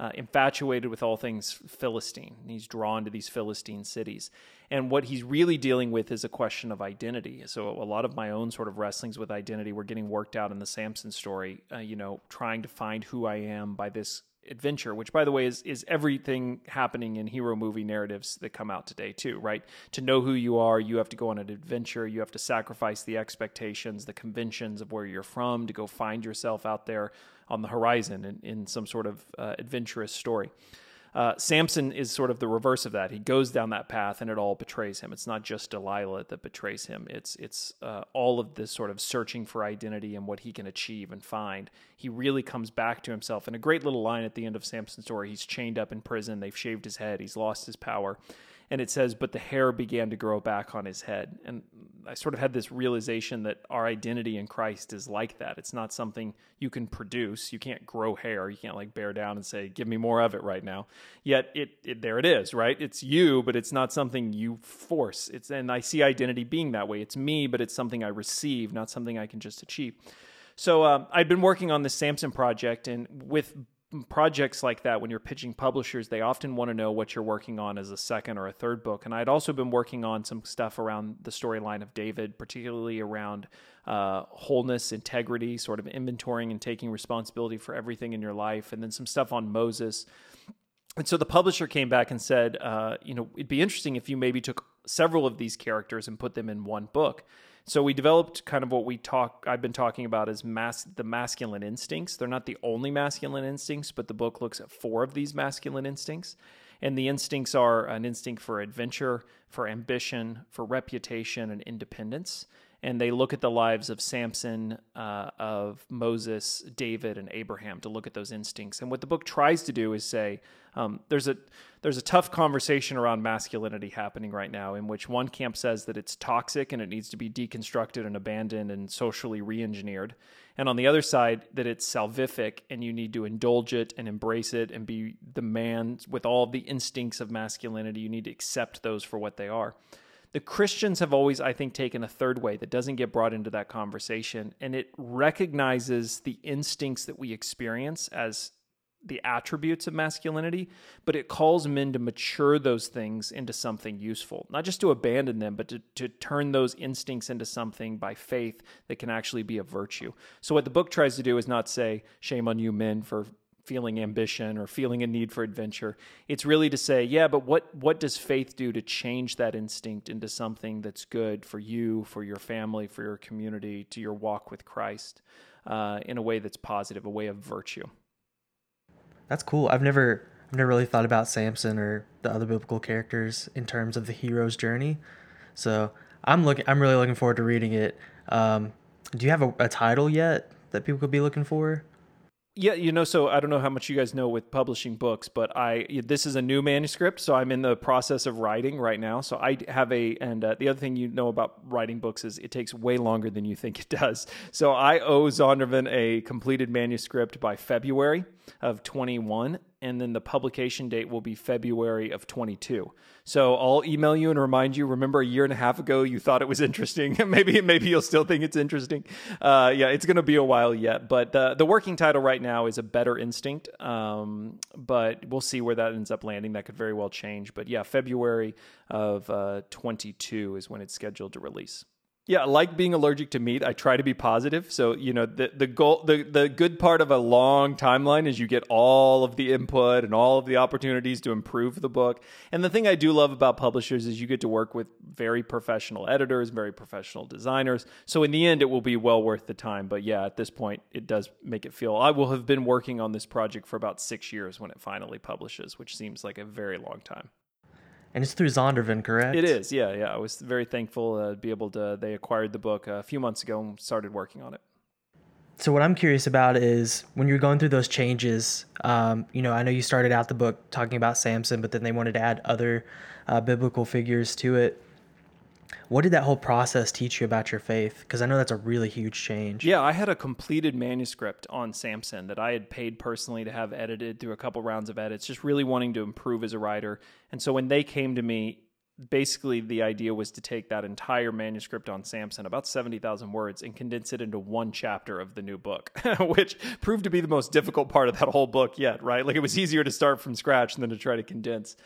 uh, infatuated with all things Philistine. He's drawn to these Philistine cities. And what he's really dealing with is a question of identity. So, a lot of my own sort of wrestlings with identity were getting worked out in the Samson story, uh, you know, trying to find who I am by this adventure, which by the way is is everything happening in hero movie narratives that come out today too, right? To know who you are, you have to go on an adventure, you have to sacrifice the expectations, the conventions of where you're from to go find yourself out there on the horizon in, in some sort of uh, adventurous story. Uh, Samson is sort of the reverse of that. He goes down that path, and it all betrays him. It's not just Delilah that betrays him. It's it's uh, all of this sort of searching for identity and what he can achieve and find. He really comes back to himself. And a great little line at the end of Samson's story: he's chained up in prison. They've shaved his head. He's lost his power, and it says, "But the hair began to grow back on his head." And I sort of had this realization that our identity in Christ is like that. It's not something you can produce. You can't grow hair. You can't like bear down and say, "Give me more of it right now." Yet it, it there it is, right? It's you, but it's not something you force. It's and I see identity being that way. It's me, but it's something I receive, not something I can just achieve. So um, I'd been working on this Samson project, and with projects like that, when you're pitching publishers, they often want to know what you're working on as a second or a third book. And I'd also been working on some stuff around the storyline of David, particularly around uh, wholeness, integrity, sort of inventorying and taking responsibility for everything in your life, and then some stuff on Moses. And so the publisher came back and said, uh, you know, it'd be interesting if you maybe took several of these characters and put them in one book. So we developed kind of what we talk I've been talking about as mas- the masculine instincts. They're not the only masculine instincts, but the book looks at four of these masculine instincts. And the instincts are an instinct for adventure, for ambition, for reputation and independence and they look at the lives of Samson, uh, of Moses, David, and Abraham to look at those instincts. And what the book tries to do is say um, there's a there's a tough conversation around masculinity happening right now, in which one camp says that it's toxic and it needs to be deconstructed and abandoned and socially re-engineered, and on the other side that it's salvific and you need to indulge it and embrace it and be the man with all the instincts of masculinity. You need to accept those for what they are. The Christians have always, I think, taken a third way that doesn't get brought into that conversation, and it recognizes the instincts that we experience as the attributes of masculinity, but it calls men to mature those things into something useful, not just to abandon them, but to, to turn those instincts into something by faith that can actually be a virtue. So, what the book tries to do is not say, shame on you men for feeling ambition or feeling a need for adventure. It's really to say, yeah, but what what does faith do to change that instinct into something that's good for you, for your family, for your community, to your walk with Christ, uh, in a way that's positive, a way of virtue. That's cool. I've never I've never really thought about Samson or the other biblical characters in terms of the hero's journey. So I'm looking. I'm really looking forward to reading it. Um, do you have a, a title yet that people could be looking for? Yeah, you know, so I don't know how much you guys know with publishing books, but I this is a new manuscript, so I'm in the process of writing right now. So I have a, and uh, the other thing you know about writing books is it takes way longer than you think it does. So I owe Zondervan a completed manuscript by February of 21, and then the publication date will be February of 22. So I'll email you and remind you. Remember, a year and a half ago, you thought it was interesting. maybe maybe you'll still think it's interesting. Uh, yeah, it's going to be a while yet. But the the working title right now is a better instinct. Um, but we'll see where that ends up landing. That could very well change. But yeah, February of uh, 22 is when it's scheduled to release. Yeah, like being allergic to meat, I try to be positive. So, you know, the the goal the the good part of a long timeline is you get all of the input and all of the opportunities to improve the book. And the thing I do love about publishers is you get to work with very professional editors, very professional designers. So in the end it will be well worth the time. But yeah, at this point it does make it feel I will have been working on this project for about 6 years when it finally publishes, which seems like a very long time. And it's through Zondervan, correct? It is, yeah, yeah. I was very thankful uh, to be able to. They acquired the book a few months ago and started working on it. So what I'm curious about is when you're going through those changes. Um, you know, I know you started out the book talking about Samson, but then they wanted to add other uh, biblical figures to it. What did that whole process teach you about your faith? Because I know that's a really huge change. Yeah, I had a completed manuscript on Samson that I had paid personally to have edited through a couple rounds of edits, just really wanting to improve as a writer. And so when they came to me, basically the idea was to take that entire manuscript on Samson, about 70,000 words, and condense it into one chapter of the new book, which proved to be the most difficult part of that whole book yet, right? Like it was easier to start from scratch than to try to condense.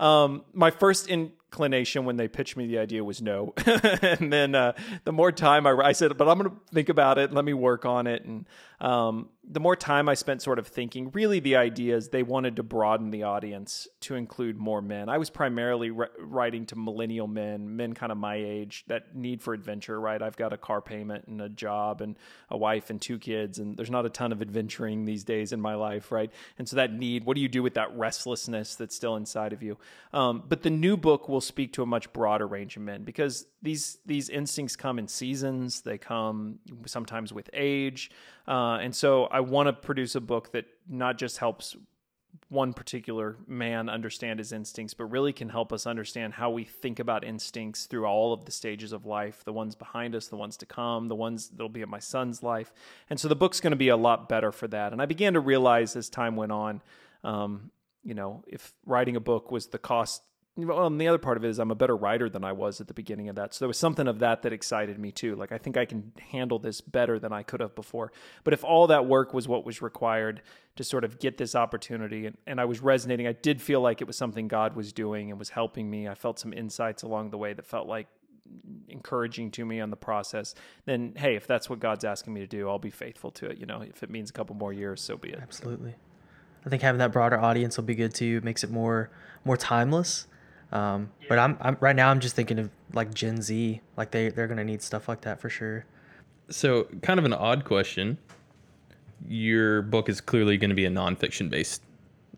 Um, my first in inclination when they pitched me the idea was no. and then uh, the more time I, I said, but I'm going to think about it. Let me work on it. And um, the more time I spent sort of thinking, really the idea is they wanted to broaden the audience to include more men. I was primarily re- writing to millennial men, men kind of my age that need for adventure, right? I've got a car payment and a job and a wife and two kids, and there's not a ton of adventuring these days in my life, right? And so that need, what do you do with that restlessness that's still inside of you? Um, but the new book will speak to a much broader range of men because these these instincts come in seasons. They come sometimes with age, uh, and so I want to produce a book that not just helps one particular man understand his instincts, but really can help us understand how we think about instincts through all of the stages of life the ones behind us, the ones to come, the ones that'll be in my son's life. And so the book's going to be a lot better for that. And I began to realize as time went on, um, you know, if writing a book was the cost well, and the other part of it is I'm a better writer than I was at the beginning of that. So there was something of that that excited me too. Like I think I can handle this better than I could have before. But if all that work was what was required to sort of get this opportunity and, and I was resonating, I did feel like it was something God was doing and was helping me. I felt some insights along the way that felt like encouraging to me on the process, then hey, if that's what God's asking me to do, I'll be faithful to it. You know, if it means a couple more years, so be it. Absolutely. I think having that broader audience will be good too. It makes it more more timeless um, but I'm, I'm right now I'm just thinking of like Gen Z, like they they're gonna need stuff like that for sure. So, kind of an odd question. Your book is clearly going to be a nonfiction based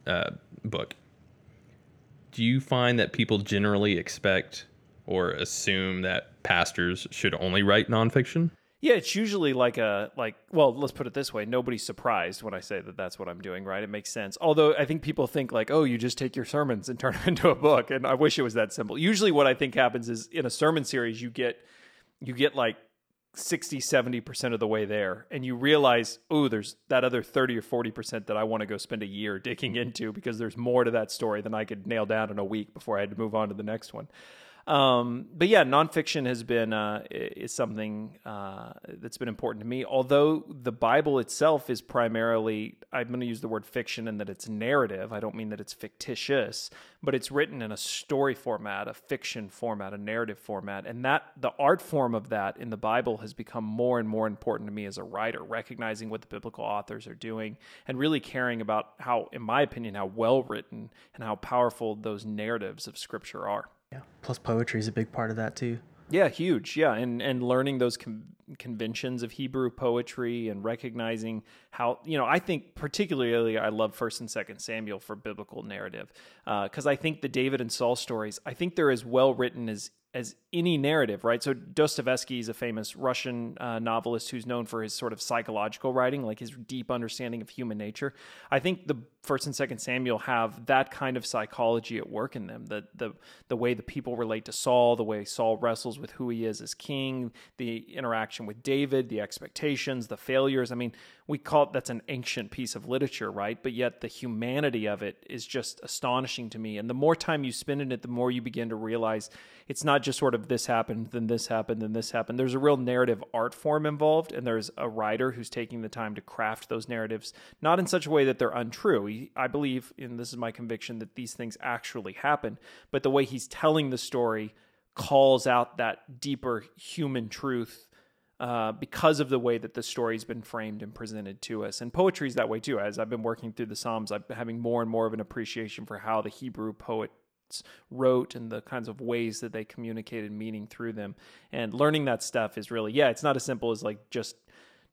uh, book. Do you find that people generally expect or assume that pastors should only write nonfiction? Yeah, it's usually like a like well, let's put it this way, nobody's surprised when I say that that's what I'm doing, right? It makes sense. Although I think people think like, "Oh, you just take your sermons and turn them into a book." And I wish it was that simple. Usually what I think happens is in a sermon series you get you get like 60 70% of the way there and you realize oh there's that other 30 or 40% that i want to go spend a year digging into because there's more to that story than i could nail down in a week before i had to move on to the next one um, but yeah, nonfiction has been uh, is something uh, that's been important to me. Although the Bible itself is primarily, I'm going to use the word fiction and that it's narrative. I don't mean that it's fictitious, but it's written in a story format, a fiction format, a narrative format, and that the art form of that in the Bible has become more and more important to me as a writer. Recognizing what the biblical authors are doing and really caring about how, in my opinion, how well written and how powerful those narratives of Scripture are. Yeah. Plus poetry is a big part of that too. Yeah, huge. Yeah, and and learning those con- conventions of Hebrew poetry and recognizing how you know I think particularly I love First and Second Samuel for biblical narrative because uh, I think the David and Saul stories I think they're as well written as as any narrative, right? So Dostoevsky is a famous Russian uh, novelist who's known for his sort of psychological writing, like his deep understanding of human nature. I think the First and Second Samuel have that kind of psychology at work in them. The the the way the people relate to Saul, the way Saul wrestles with who he is as king, the interaction with David, the expectations, the failures. I mean, we call it that's an ancient piece of literature, right? But yet the humanity of it is just astonishing to me. And the more time you spend in it, the more you begin to realize it's not just sort of this happened, then this happened, then this happened. There's a real narrative art form involved, and there's a writer who's taking the time to craft those narratives, not in such a way that they're untrue. I believe, and this is my conviction, that these things actually happen, but the way he's telling the story calls out that deeper human truth uh, because of the way that the story's been framed and presented to us. And poetry is that way too. As I've been working through the Psalms, I've been having more and more of an appreciation for how the Hebrew poet wrote and the kinds of ways that they communicated meaning through them. And learning that stuff is really, yeah, it's not as simple as like just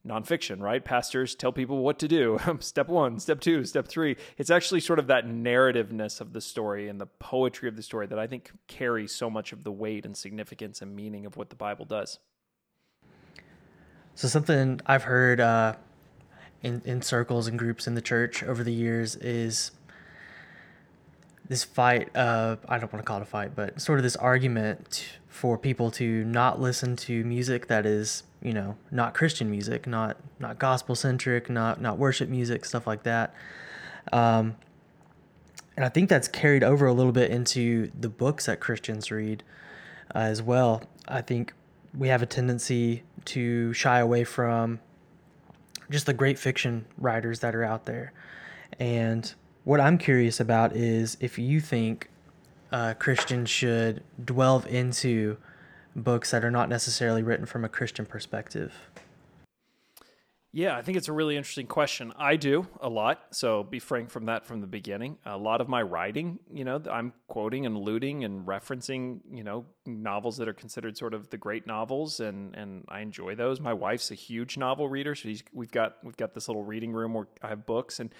nonfiction, right? Pastors tell people what to do. step one, step two, step three. It's actually sort of that narrativeness of the story and the poetry of the story that I think carries so much of the weight and significance and meaning of what the Bible does. So something I've heard uh, in in circles and groups in the church over the years is this fight uh, I don't want to call it a fight, but sort of this argument for people to not listen to music that is, you know, not Christian music, not not gospel centric, not not worship music, stuff like that. Um, and I think that's carried over a little bit into the books that Christians read uh, as well. I think we have a tendency to shy away from just the great fiction writers that are out there. And what I'm curious about is if you think uh, Christians should delve into books that are not necessarily written from a Christian perspective? Yeah, I think it's a really interesting question. I do a lot. So be frank from that from the beginning. A lot of my writing, you know, I'm quoting and alluding and referencing, you know, novels that are considered sort of the great novels and and I enjoy those. My wife's a huge novel reader. So we've got we've got this little reading room where I have books and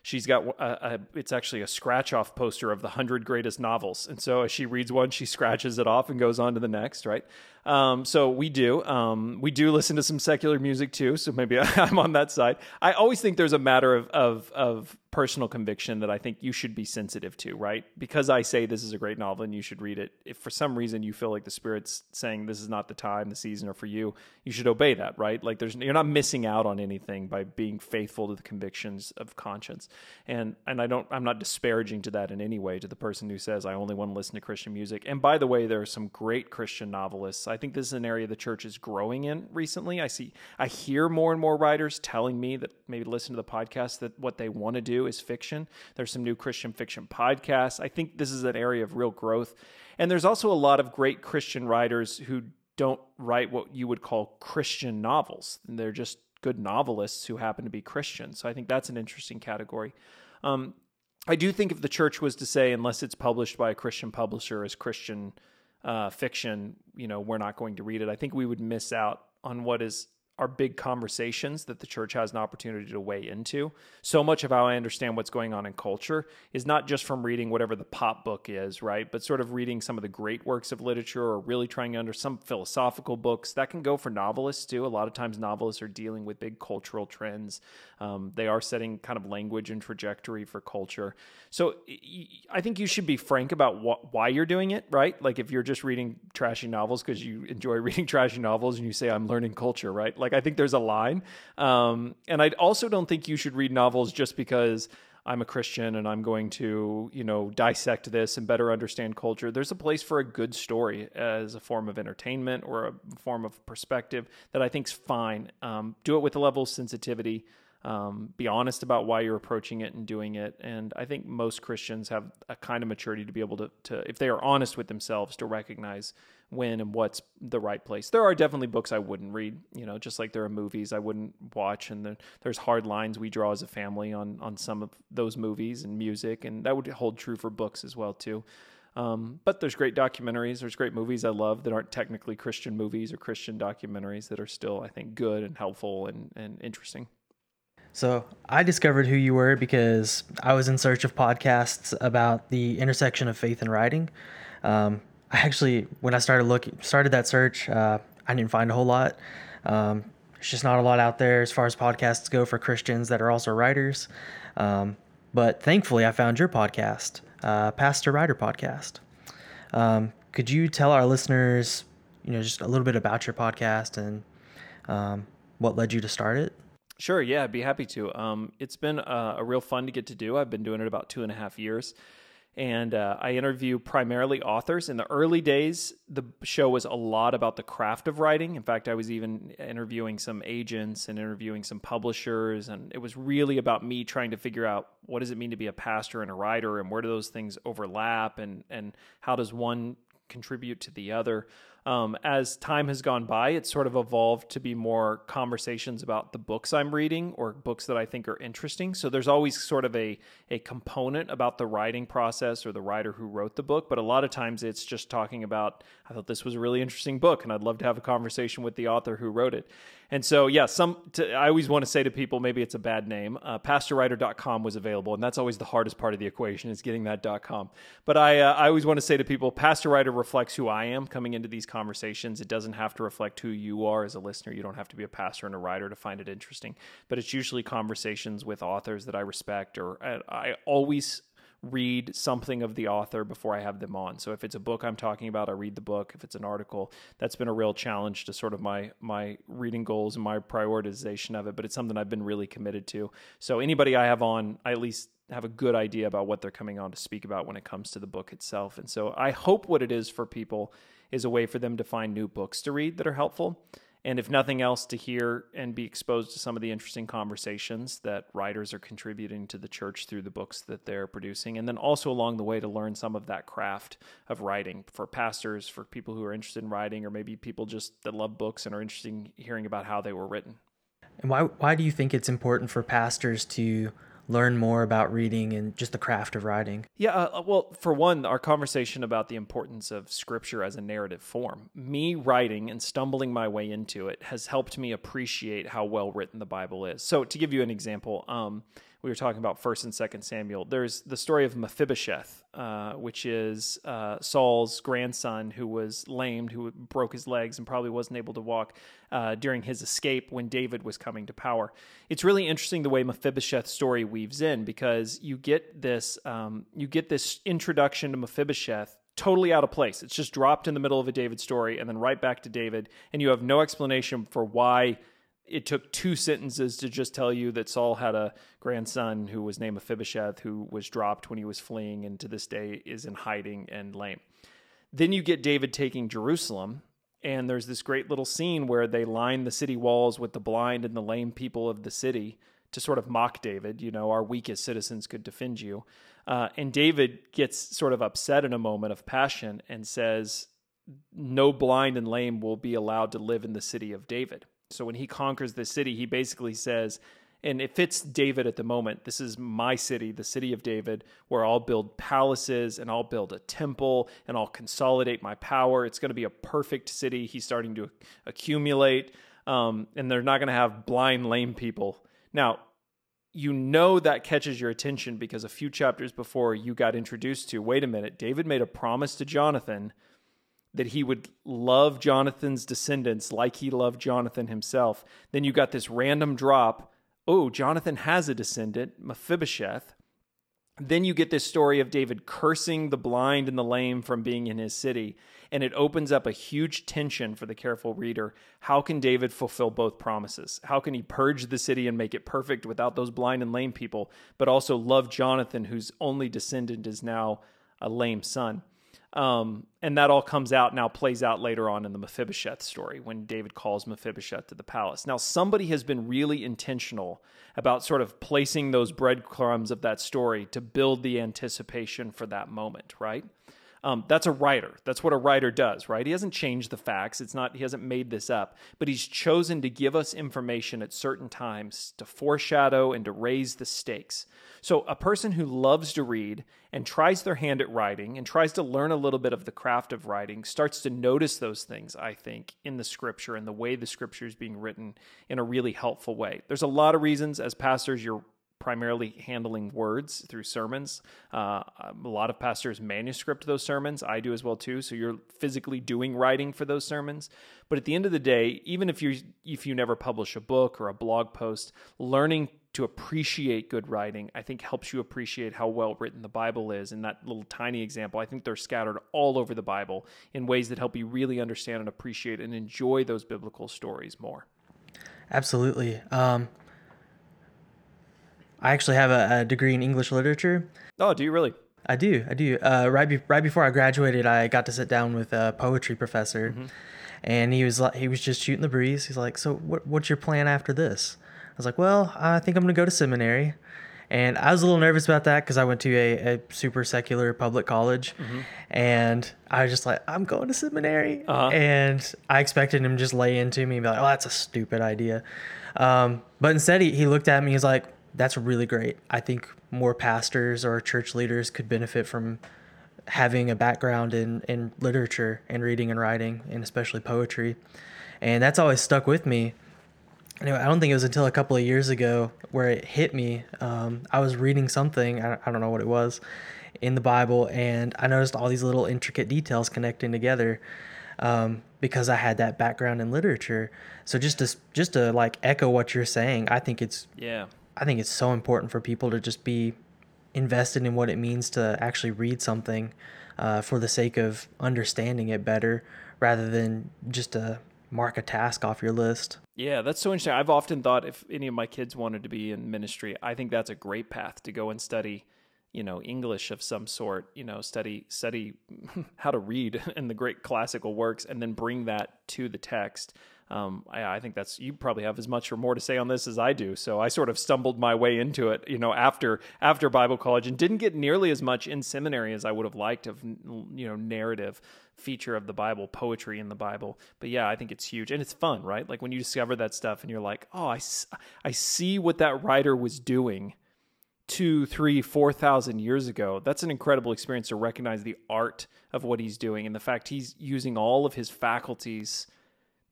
she's got a, a, it's actually a scratch off poster of the 100 greatest novels and so as she reads one she scratches it off and goes on to the next right um, so we do um, we do listen to some secular music too so maybe i'm on that side i always think there's a matter of, of, of personal conviction that I think you should be sensitive to, right? Because I say this is a great novel and you should read it. If for some reason you feel like the spirit's saying this is not the time, the season, or for you, you should obey that, right? Like there's you're not missing out on anything by being faithful to the convictions of conscience. And and I don't I'm not disparaging to that in any way to the person who says I only want to listen to Christian music. And by the way, there are some great Christian novelists. Think this is an area the church is growing in recently. I see I hear more and more writers telling me that maybe listen to the podcast that what they want to do is fiction. There's some new Christian fiction podcasts. I think this is an area of real growth. And there's also a lot of great Christian writers who don't write what you would call Christian novels. They're just good novelists who happen to be Christian. So I think that's an interesting category. Um, I do think if the church was to say, unless it's published by a Christian publisher as Christian uh, fiction, you know, we're not going to read it. I think we would miss out on what is are big conversations that the church has an opportunity to weigh into. So much of how I understand what's going on in culture is not just from reading whatever the pop book is, right? But sort of reading some of the great works of literature or really trying to under some philosophical books. That can go for novelists too. A lot of times novelists are dealing with big cultural trends. Um, they are setting kind of language and trajectory for culture. So I think you should be frank about wh- why you're doing it, right? Like if you're just reading trashy novels because you enjoy reading trashy novels and you say, I'm learning culture, right? Like like I think there's a line. Um, and I also don't think you should read novels just because I'm a Christian and I'm going to, you know, dissect this and better understand culture. There's a place for a good story as a form of entertainment or a form of perspective that I think is fine. Um, do it with a level of sensitivity. Um, be honest about why you're approaching it and doing it. And I think most Christians have a kind of maturity to be able to, to if they are honest with themselves, to recognize when and what's the right place. There are definitely books I wouldn't read, you know, just like there are movies I wouldn't watch, and there, there's hard lines we draw as a family on on some of those movies and music, and that would hold true for books as well too. Um, but there's great documentaries, there's great movies I love that aren't technically Christian movies or Christian documentaries that are still, I think, good and helpful and, and interesting. So I discovered who you were because I was in search of podcasts about the intersection of faith and writing. Um, I actually, when I started looking, started that search, uh, I didn't find a whole lot. Um, there's just not a lot out there as far as podcasts go for Christians that are also writers. Um, but thankfully, I found your podcast, uh, Pastor Writer Podcast. Um, could you tell our listeners, you know, just a little bit about your podcast and um, what led you to start it? Sure. Yeah, I'd be happy to. Um, it's been a real fun to get to do. I've been doing it about two and a half years and uh, I interview primarily authors. In the early days, the show was a lot about the craft of writing. In fact, I was even interviewing some agents and interviewing some publishers, and it was really about me trying to figure out what does it mean to be a pastor and a writer, and where do those things overlap, and and how does one contribute to the other. Um, as time has gone by, it's sort of evolved to be more conversations about the books I'm reading or books that I think are interesting. So there's always sort of a a component about the writing process or the writer who wrote the book, but a lot of times it's just talking about I thought this was a really interesting book and I'd love to have a conversation with the author who wrote it. And so, yeah, some to, I always want to say to people, maybe it's a bad name. Uh, PastorWriter.com was available, and that's always the hardest part of the equation is getting that .com. But I, uh, I always want to say to people, Pastor Writer reflects who I am coming into these conversations. It doesn't have to reflect who you are as a listener. You don't have to be a pastor and a writer to find it interesting. But it's usually conversations with authors that I respect, or uh, I always read something of the author before I have them on. So if it's a book I'm talking about, I read the book. If it's an article, that's been a real challenge to sort of my my reading goals and my prioritization of it, but it's something I've been really committed to. So anybody I have on, I at least have a good idea about what they're coming on to speak about when it comes to the book itself. And so I hope what it is for people is a way for them to find new books to read that are helpful and if nothing else, to hear and be exposed to some of the interesting conversations that writers are contributing to the church through the books that they're producing. And then also along the way to learn some of that craft of writing for pastors, for people who are interested in writing, or maybe people just that love books and are interested in hearing about how they were written. And why, why do you think it's important for pastors to learn more about reading and just the craft of writing? Yeah, uh, well, for one, our conversation about the importance of scripture as a narrative form. Me writing and stumbling my way into it has helped me appreciate how well written the Bible is. So, to give you an example, um, we were talking about First and Second Samuel. There's the story of Mephibosheth, uh, which is uh, Saul's grandson who was lamed, who broke his legs and probably wasn't able to walk uh, during his escape when David was coming to power. It's really interesting the way Mephibosheth's story weaves in because you get this um, you get this introduction to Mephibosheth totally out of place. It's just dropped in the middle of a David story and then right back to David, and you have no explanation for why it took two sentences to just tell you that Saul had a grandson who was named Mephibosheth, who was dropped when he was fleeing, and to this day is in hiding and lame. Then you get David taking Jerusalem, and there's this great little scene where they line the city walls with the blind and the lame people of the city to sort of mock David. You know, our weakest citizens could defend you. Uh, and David gets sort of upset in a moment of passion and says, No blind and lame will be allowed to live in the city of David. So when he conquers the city, he basically says, and it fits David at the moment. This is my city, the city of David, where I'll build palaces and I'll build a temple and I'll consolidate my power. It's going to be a perfect city. He's starting to accumulate, um, and they're not going to have blind, lame people. Now, you know that catches your attention because a few chapters before you got introduced to wait a minute, David made a promise to Jonathan that he would love Jonathan's descendants like he loved Jonathan himself. Then you got this random drop. Oh, Jonathan has a descendant, Mephibosheth. Then you get this story of David cursing the blind and the lame from being in his city. And it opens up a huge tension for the careful reader. How can David fulfill both promises? How can he purge the city and make it perfect without those blind and lame people, but also love Jonathan, whose only descendant is now a lame son? Um, and that all comes out now, plays out later on in the Mephibosheth story when David calls Mephibosheth to the palace. Now, somebody has been really intentional about sort of placing those breadcrumbs of that story to build the anticipation for that moment, right? Um, that's a writer. That's what a writer does, right? He hasn't changed the facts. It's not. He hasn't made this up. But he's chosen to give us information at certain times to foreshadow and to raise the stakes. So a person who loves to read and tries their hand at writing and tries to learn a little bit of the craft of writing starts to notice those things. I think in the scripture and the way the scripture is being written in a really helpful way. There's a lot of reasons as pastors you're primarily handling words through sermons. Uh, a lot of pastors manuscript those sermons. I do as well too. So you're physically doing writing for those sermons. But at the end of the day, even if you if you never publish a book or a blog post, learning to appreciate good writing, I think helps you appreciate how well written the Bible is. In that little tiny example, I think they're scattered all over the Bible in ways that help you really understand and appreciate and enjoy those biblical stories more. Absolutely. Um, I actually have a, a, degree in English literature. Oh, do you really? I do. I do. Uh, right, be- right before I graduated, I got to sit down with a poetry professor, mm-hmm. and he was like, he was just shooting the breeze. He's like, "So, what, what's your plan after this?" I was like, "Well, I think I'm going to go to seminary." And I was a little nervous about that because I went to a, a, super secular public college, mm-hmm. and I was just like, I'm going to seminary, uh-huh. and I expected him to just lay into me and be like, "Oh, that's a stupid idea," um, but instead he, he looked at me. He's like, that's really great. I think more pastors or church leaders could benefit from having a background in, in literature and reading and writing, and especially poetry. And that's always stuck with me. Anyway, I don't think it was until a couple of years ago where it hit me. Um, I was reading something, I, don't know what it was, in the Bible, and I noticed all these little intricate details connecting together. Um, because I had that background in literature. So just to just to like echo what you're saying, I think it's yeah I think it's so important for people to just be invested in what it means to actually read something uh, for the sake of understanding it better rather than just to mark a task off your list. Yeah, that's so interesting. I've often thought if any of my kids wanted to be in ministry, I think that's a great path to go and study, you know, English of some sort, you know, study study how to read in the great classical works and then bring that to the text um, I, I, think that's you probably have as much or more to say on this as I do. So I sort of stumbled my way into it, you know, after after Bible college, and didn't get nearly as much in seminary as I would have liked of you know narrative feature of the Bible, poetry in the Bible. But yeah, I think it's huge and it's fun, right? Like when you discover that stuff and you're like, oh, I I see what that writer was doing two, three, four thousand years ago. That's an incredible experience to recognize the art of what he's doing and the fact he's using all of his faculties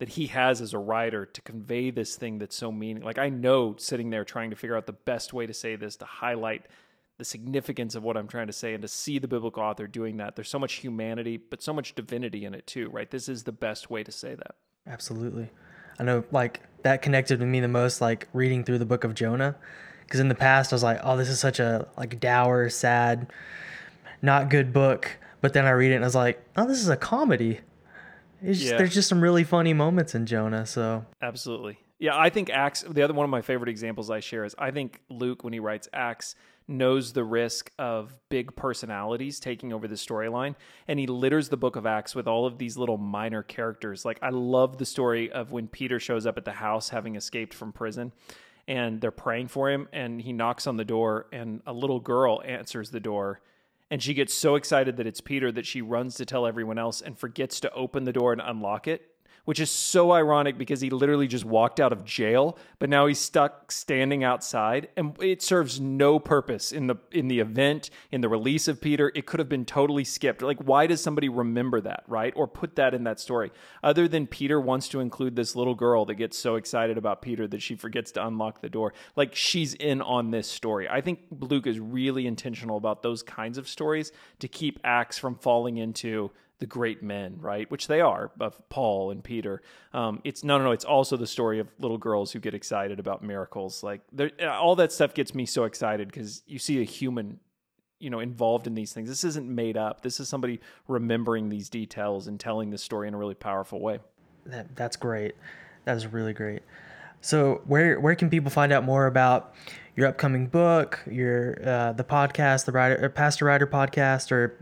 that he has as a writer to convey this thing that's so meaning. Like I know sitting there trying to figure out the best way to say this to highlight the significance of what I'm trying to say and to see the biblical author doing that. There's so much humanity, but so much divinity in it too, right? This is the best way to say that. Absolutely. I know like that connected with me the most like reading through the book of Jonah because in the past I was like, "Oh, this is such a like dour, sad, not good book." But then I read it and I was like, "Oh, this is a comedy." Just, yeah. There's just some really funny moments in Jonah. So absolutely, yeah. I think Acts. The other one of my favorite examples I share is I think Luke when he writes Acts knows the risk of big personalities taking over the storyline and he litters the book of acts with all of these little minor characters like i love the story of when peter shows up at the house having escaped from prison and they're praying for him and he knocks on the door and a little girl answers the door and she gets so excited that it's Peter that she runs to tell everyone else and forgets to open the door and unlock it which is so ironic because he literally just walked out of jail, but now he's stuck standing outside and it serves no purpose in the in the event, in the release of Peter. It could have been totally skipped. Like why does somebody remember that, right? Or put that in that story? Other than Peter wants to include this little girl that gets so excited about Peter that she forgets to unlock the door. Like she's in on this story. I think Luke is really intentional about those kinds of stories to keep Acts from falling into the great men, right? Which they are, of Paul and Peter. Um, it's no, no, no. It's also the story of little girls who get excited about miracles. Like all that stuff gets me so excited because you see a human, you know, involved in these things. This isn't made up. This is somebody remembering these details and telling the story in a really powerful way. That, that's great. That is really great. So where where can people find out more about your upcoming book, your uh, the podcast, the writer, Pastor Writer podcast, or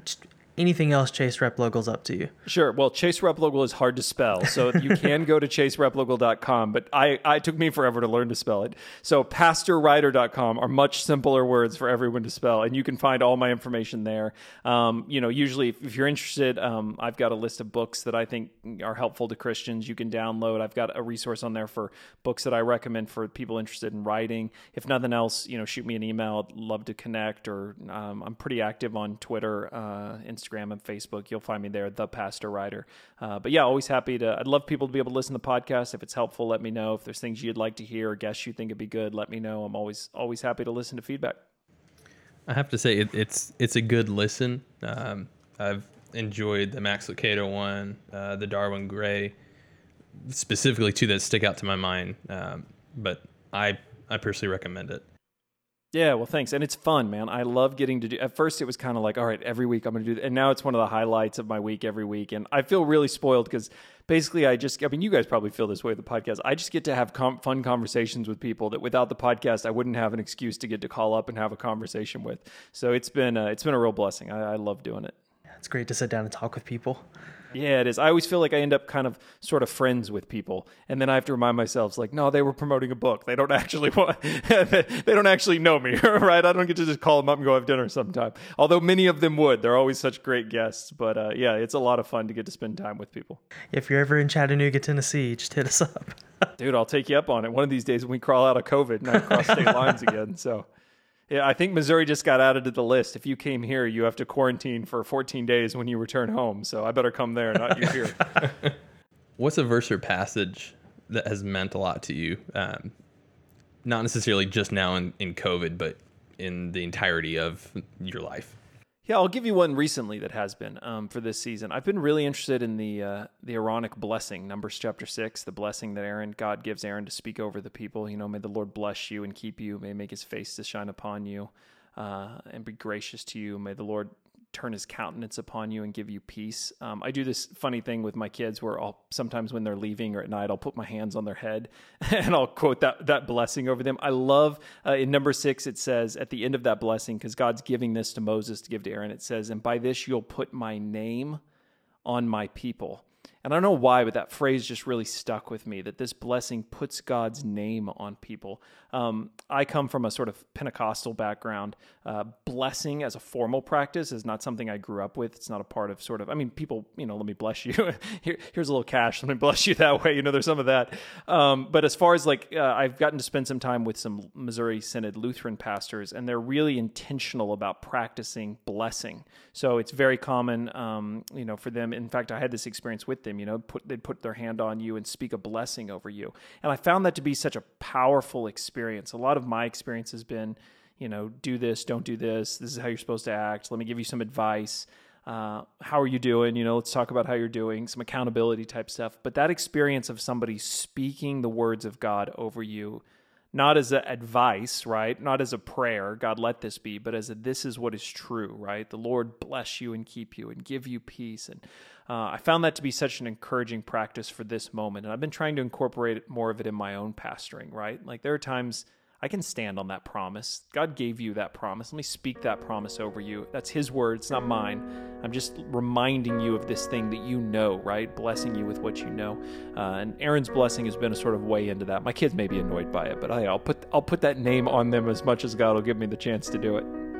anything else Chase Replogle's up to you? Sure. Well, Chase Replogle is hard to spell, so you can go to chasereplogle.com, but I, I took me forever to learn to spell it. So pastorwriter.com are much simpler words for everyone to spell, and you can find all my information there. Um, you know, usually if you're interested, um, I've got a list of books that I think are helpful to Christians. You can download. I've got a resource on there for books that I recommend for people interested in writing. If nothing else, you know, shoot me an email. I'd love to connect, or um, I'm pretty active on Twitter, uh, Instagram and Facebook. You'll find me there, the Pastor Writer. Uh, but yeah, always happy to. I'd love people to be able to listen to the podcast. If it's helpful, let me know. If there's things you'd like to hear or guests you think would be good, let me know. I'm always always happy to listen to feedback. I have to say it, it's it's a good listen. Um, I've enjoyed the Max Lucado one, uh, the Derwin Gray, specifically two that stick out to my mind. Um, but I I personally recommend it. Yeah, well, thanks. And it's fun, man. I love getting to do. At first, it was kind of like, all right, every week I'm going to do, and now it's one of the highlights of my week every week. And I feel really spoiled because basically, I just, I mean, you guys probably feel this way with the podcast. I just get to have com- fun conversations with people that without the podcast, I wouldn't have an excuse to get to call up and have a conversation with. So it's been, uh, it's been a real blessing. I, I love doing it. It's great to sit down and talk with people. Yeah, it is. I always feel like I end up kind of sort of friends with people, and then I have to remind myself, like, no, they were promoting a book. They don't actually want, they don't actually know me, right? I don't get to just call them up and go have dinner sometime. Although many of them would. They're always such great guests. But uh, yeah, it's a lot of fun to get to spend time with people. If you're ever in Chattanooga, Tennessee, just hit us up. Dude, I'll take you up on it. One of these days when we crawl out of COVID and I cross state lines again. So. Yeah, I think Missouri just got added to the list. If you came here, you have to quarantine for 14 days when you return home. So I better come there, not you here. What's a verse or passage that has meant a lot to you? Um, not necessarily just now in, in COVID, but in the entirety of your life. Yeah, I'll give you one recently that has been um, for this season. I've been really interested in the uh, the Aaronic blessing, Numbers chapter six, the blessing that Aaron God gives Aaron to speak over the people. You know, may the Lord bless you and keep you. May make His face to shine upon you, uh, and be gracious to you. May the Lord turn his countenance upon you and give you peace. Um, I do this funny thing with my kids where I'll sometimes when they're leaving or at night, I'll put my hands on their head and I'll quote that, that blessing over them. I love uh, in number six, it says at the end of that blessing, because God's giving this to Moses to give to Aaron, it says, and by this you'll put my name on my people And I don't know why, but that phrase just really stuck with me that this blessing puts God's name on people. Um, I come from a sort of Pentecostal background. Uh, blessing as a formal practice is not something I grew up with. It's not a part of sort of, I mean, people, you know, let me bless you. Here, here's a little cash. Let me bless you that way. You know, there's some of that. Um, but as far as like, uh, I've gotten to spend some time with some Missouri Synod Lutheran pastors, and they're really intentional about practicing blessing. So it's very common, um, you know, for them. In fact, I had this experience with them. You know, put they'd put their hand on you and speak a blessing over you, and I found that to be such a powerful experience. A lot of my experience has been, you know, do this, don't do this. This is how you're supposed to act. Let me give you some advice. Uh, how are you doing? You know, let's talk about how you're doing, some accountability type stuff. But that experience of somebody speaking the words of God over you not as a advice, right? Not as a prayer, God let this be, but as a this is what is true, right? The Lord bless you and keep you and give you peace. And uh, I found that to be such an encouraging practice for this moment. And I've been trying to incorporate more of it in my own pastoring, right? Like there are times I can stand on that promise. God gave you that promise. Let me speak that promise over you. That's His word, it's not mine. I'm just reminding you of this thing that you know, right? Blessing you with what you know. Uh, and Aaron's blessing has been a sort of way into that. My kids may be annoyed by it, but I, I'll put I'll put that name on them as much as God will give me the chance to do it.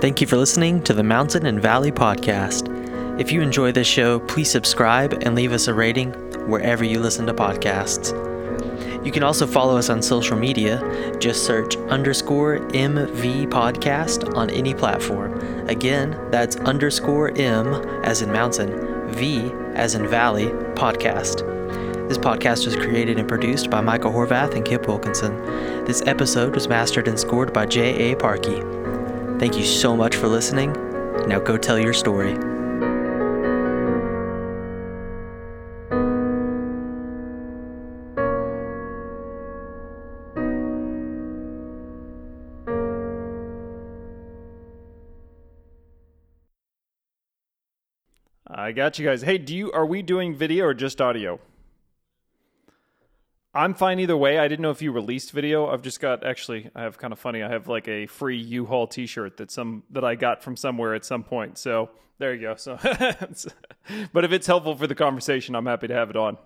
Thank you for listening to the Mountain and Valley Podcast. If you enjoy this show, please subscribe and leave us a rating wherever you listen to podcasts. You can also follow us on social media. Just search underscore MV podcast on any platform. Again, that's underscore M as in mountain, V as in valley podcast. This podcast was created and produced by Michael Horvath and Kip Wilkinson. This episode was mastered and scored by J.A. Parkey. Thank you so much for listening. Now go tell your story. I got you guys. Hey, do you are we doing video or just audio? I'm fine either way. I didn't know if you released video. I've just got actually I have kind of funny. I have like a free U-Haul t-shirt that some that I got from somewhere at some point. So, there you go. So but if it's helpful for the conversation, I'm happy to have it on.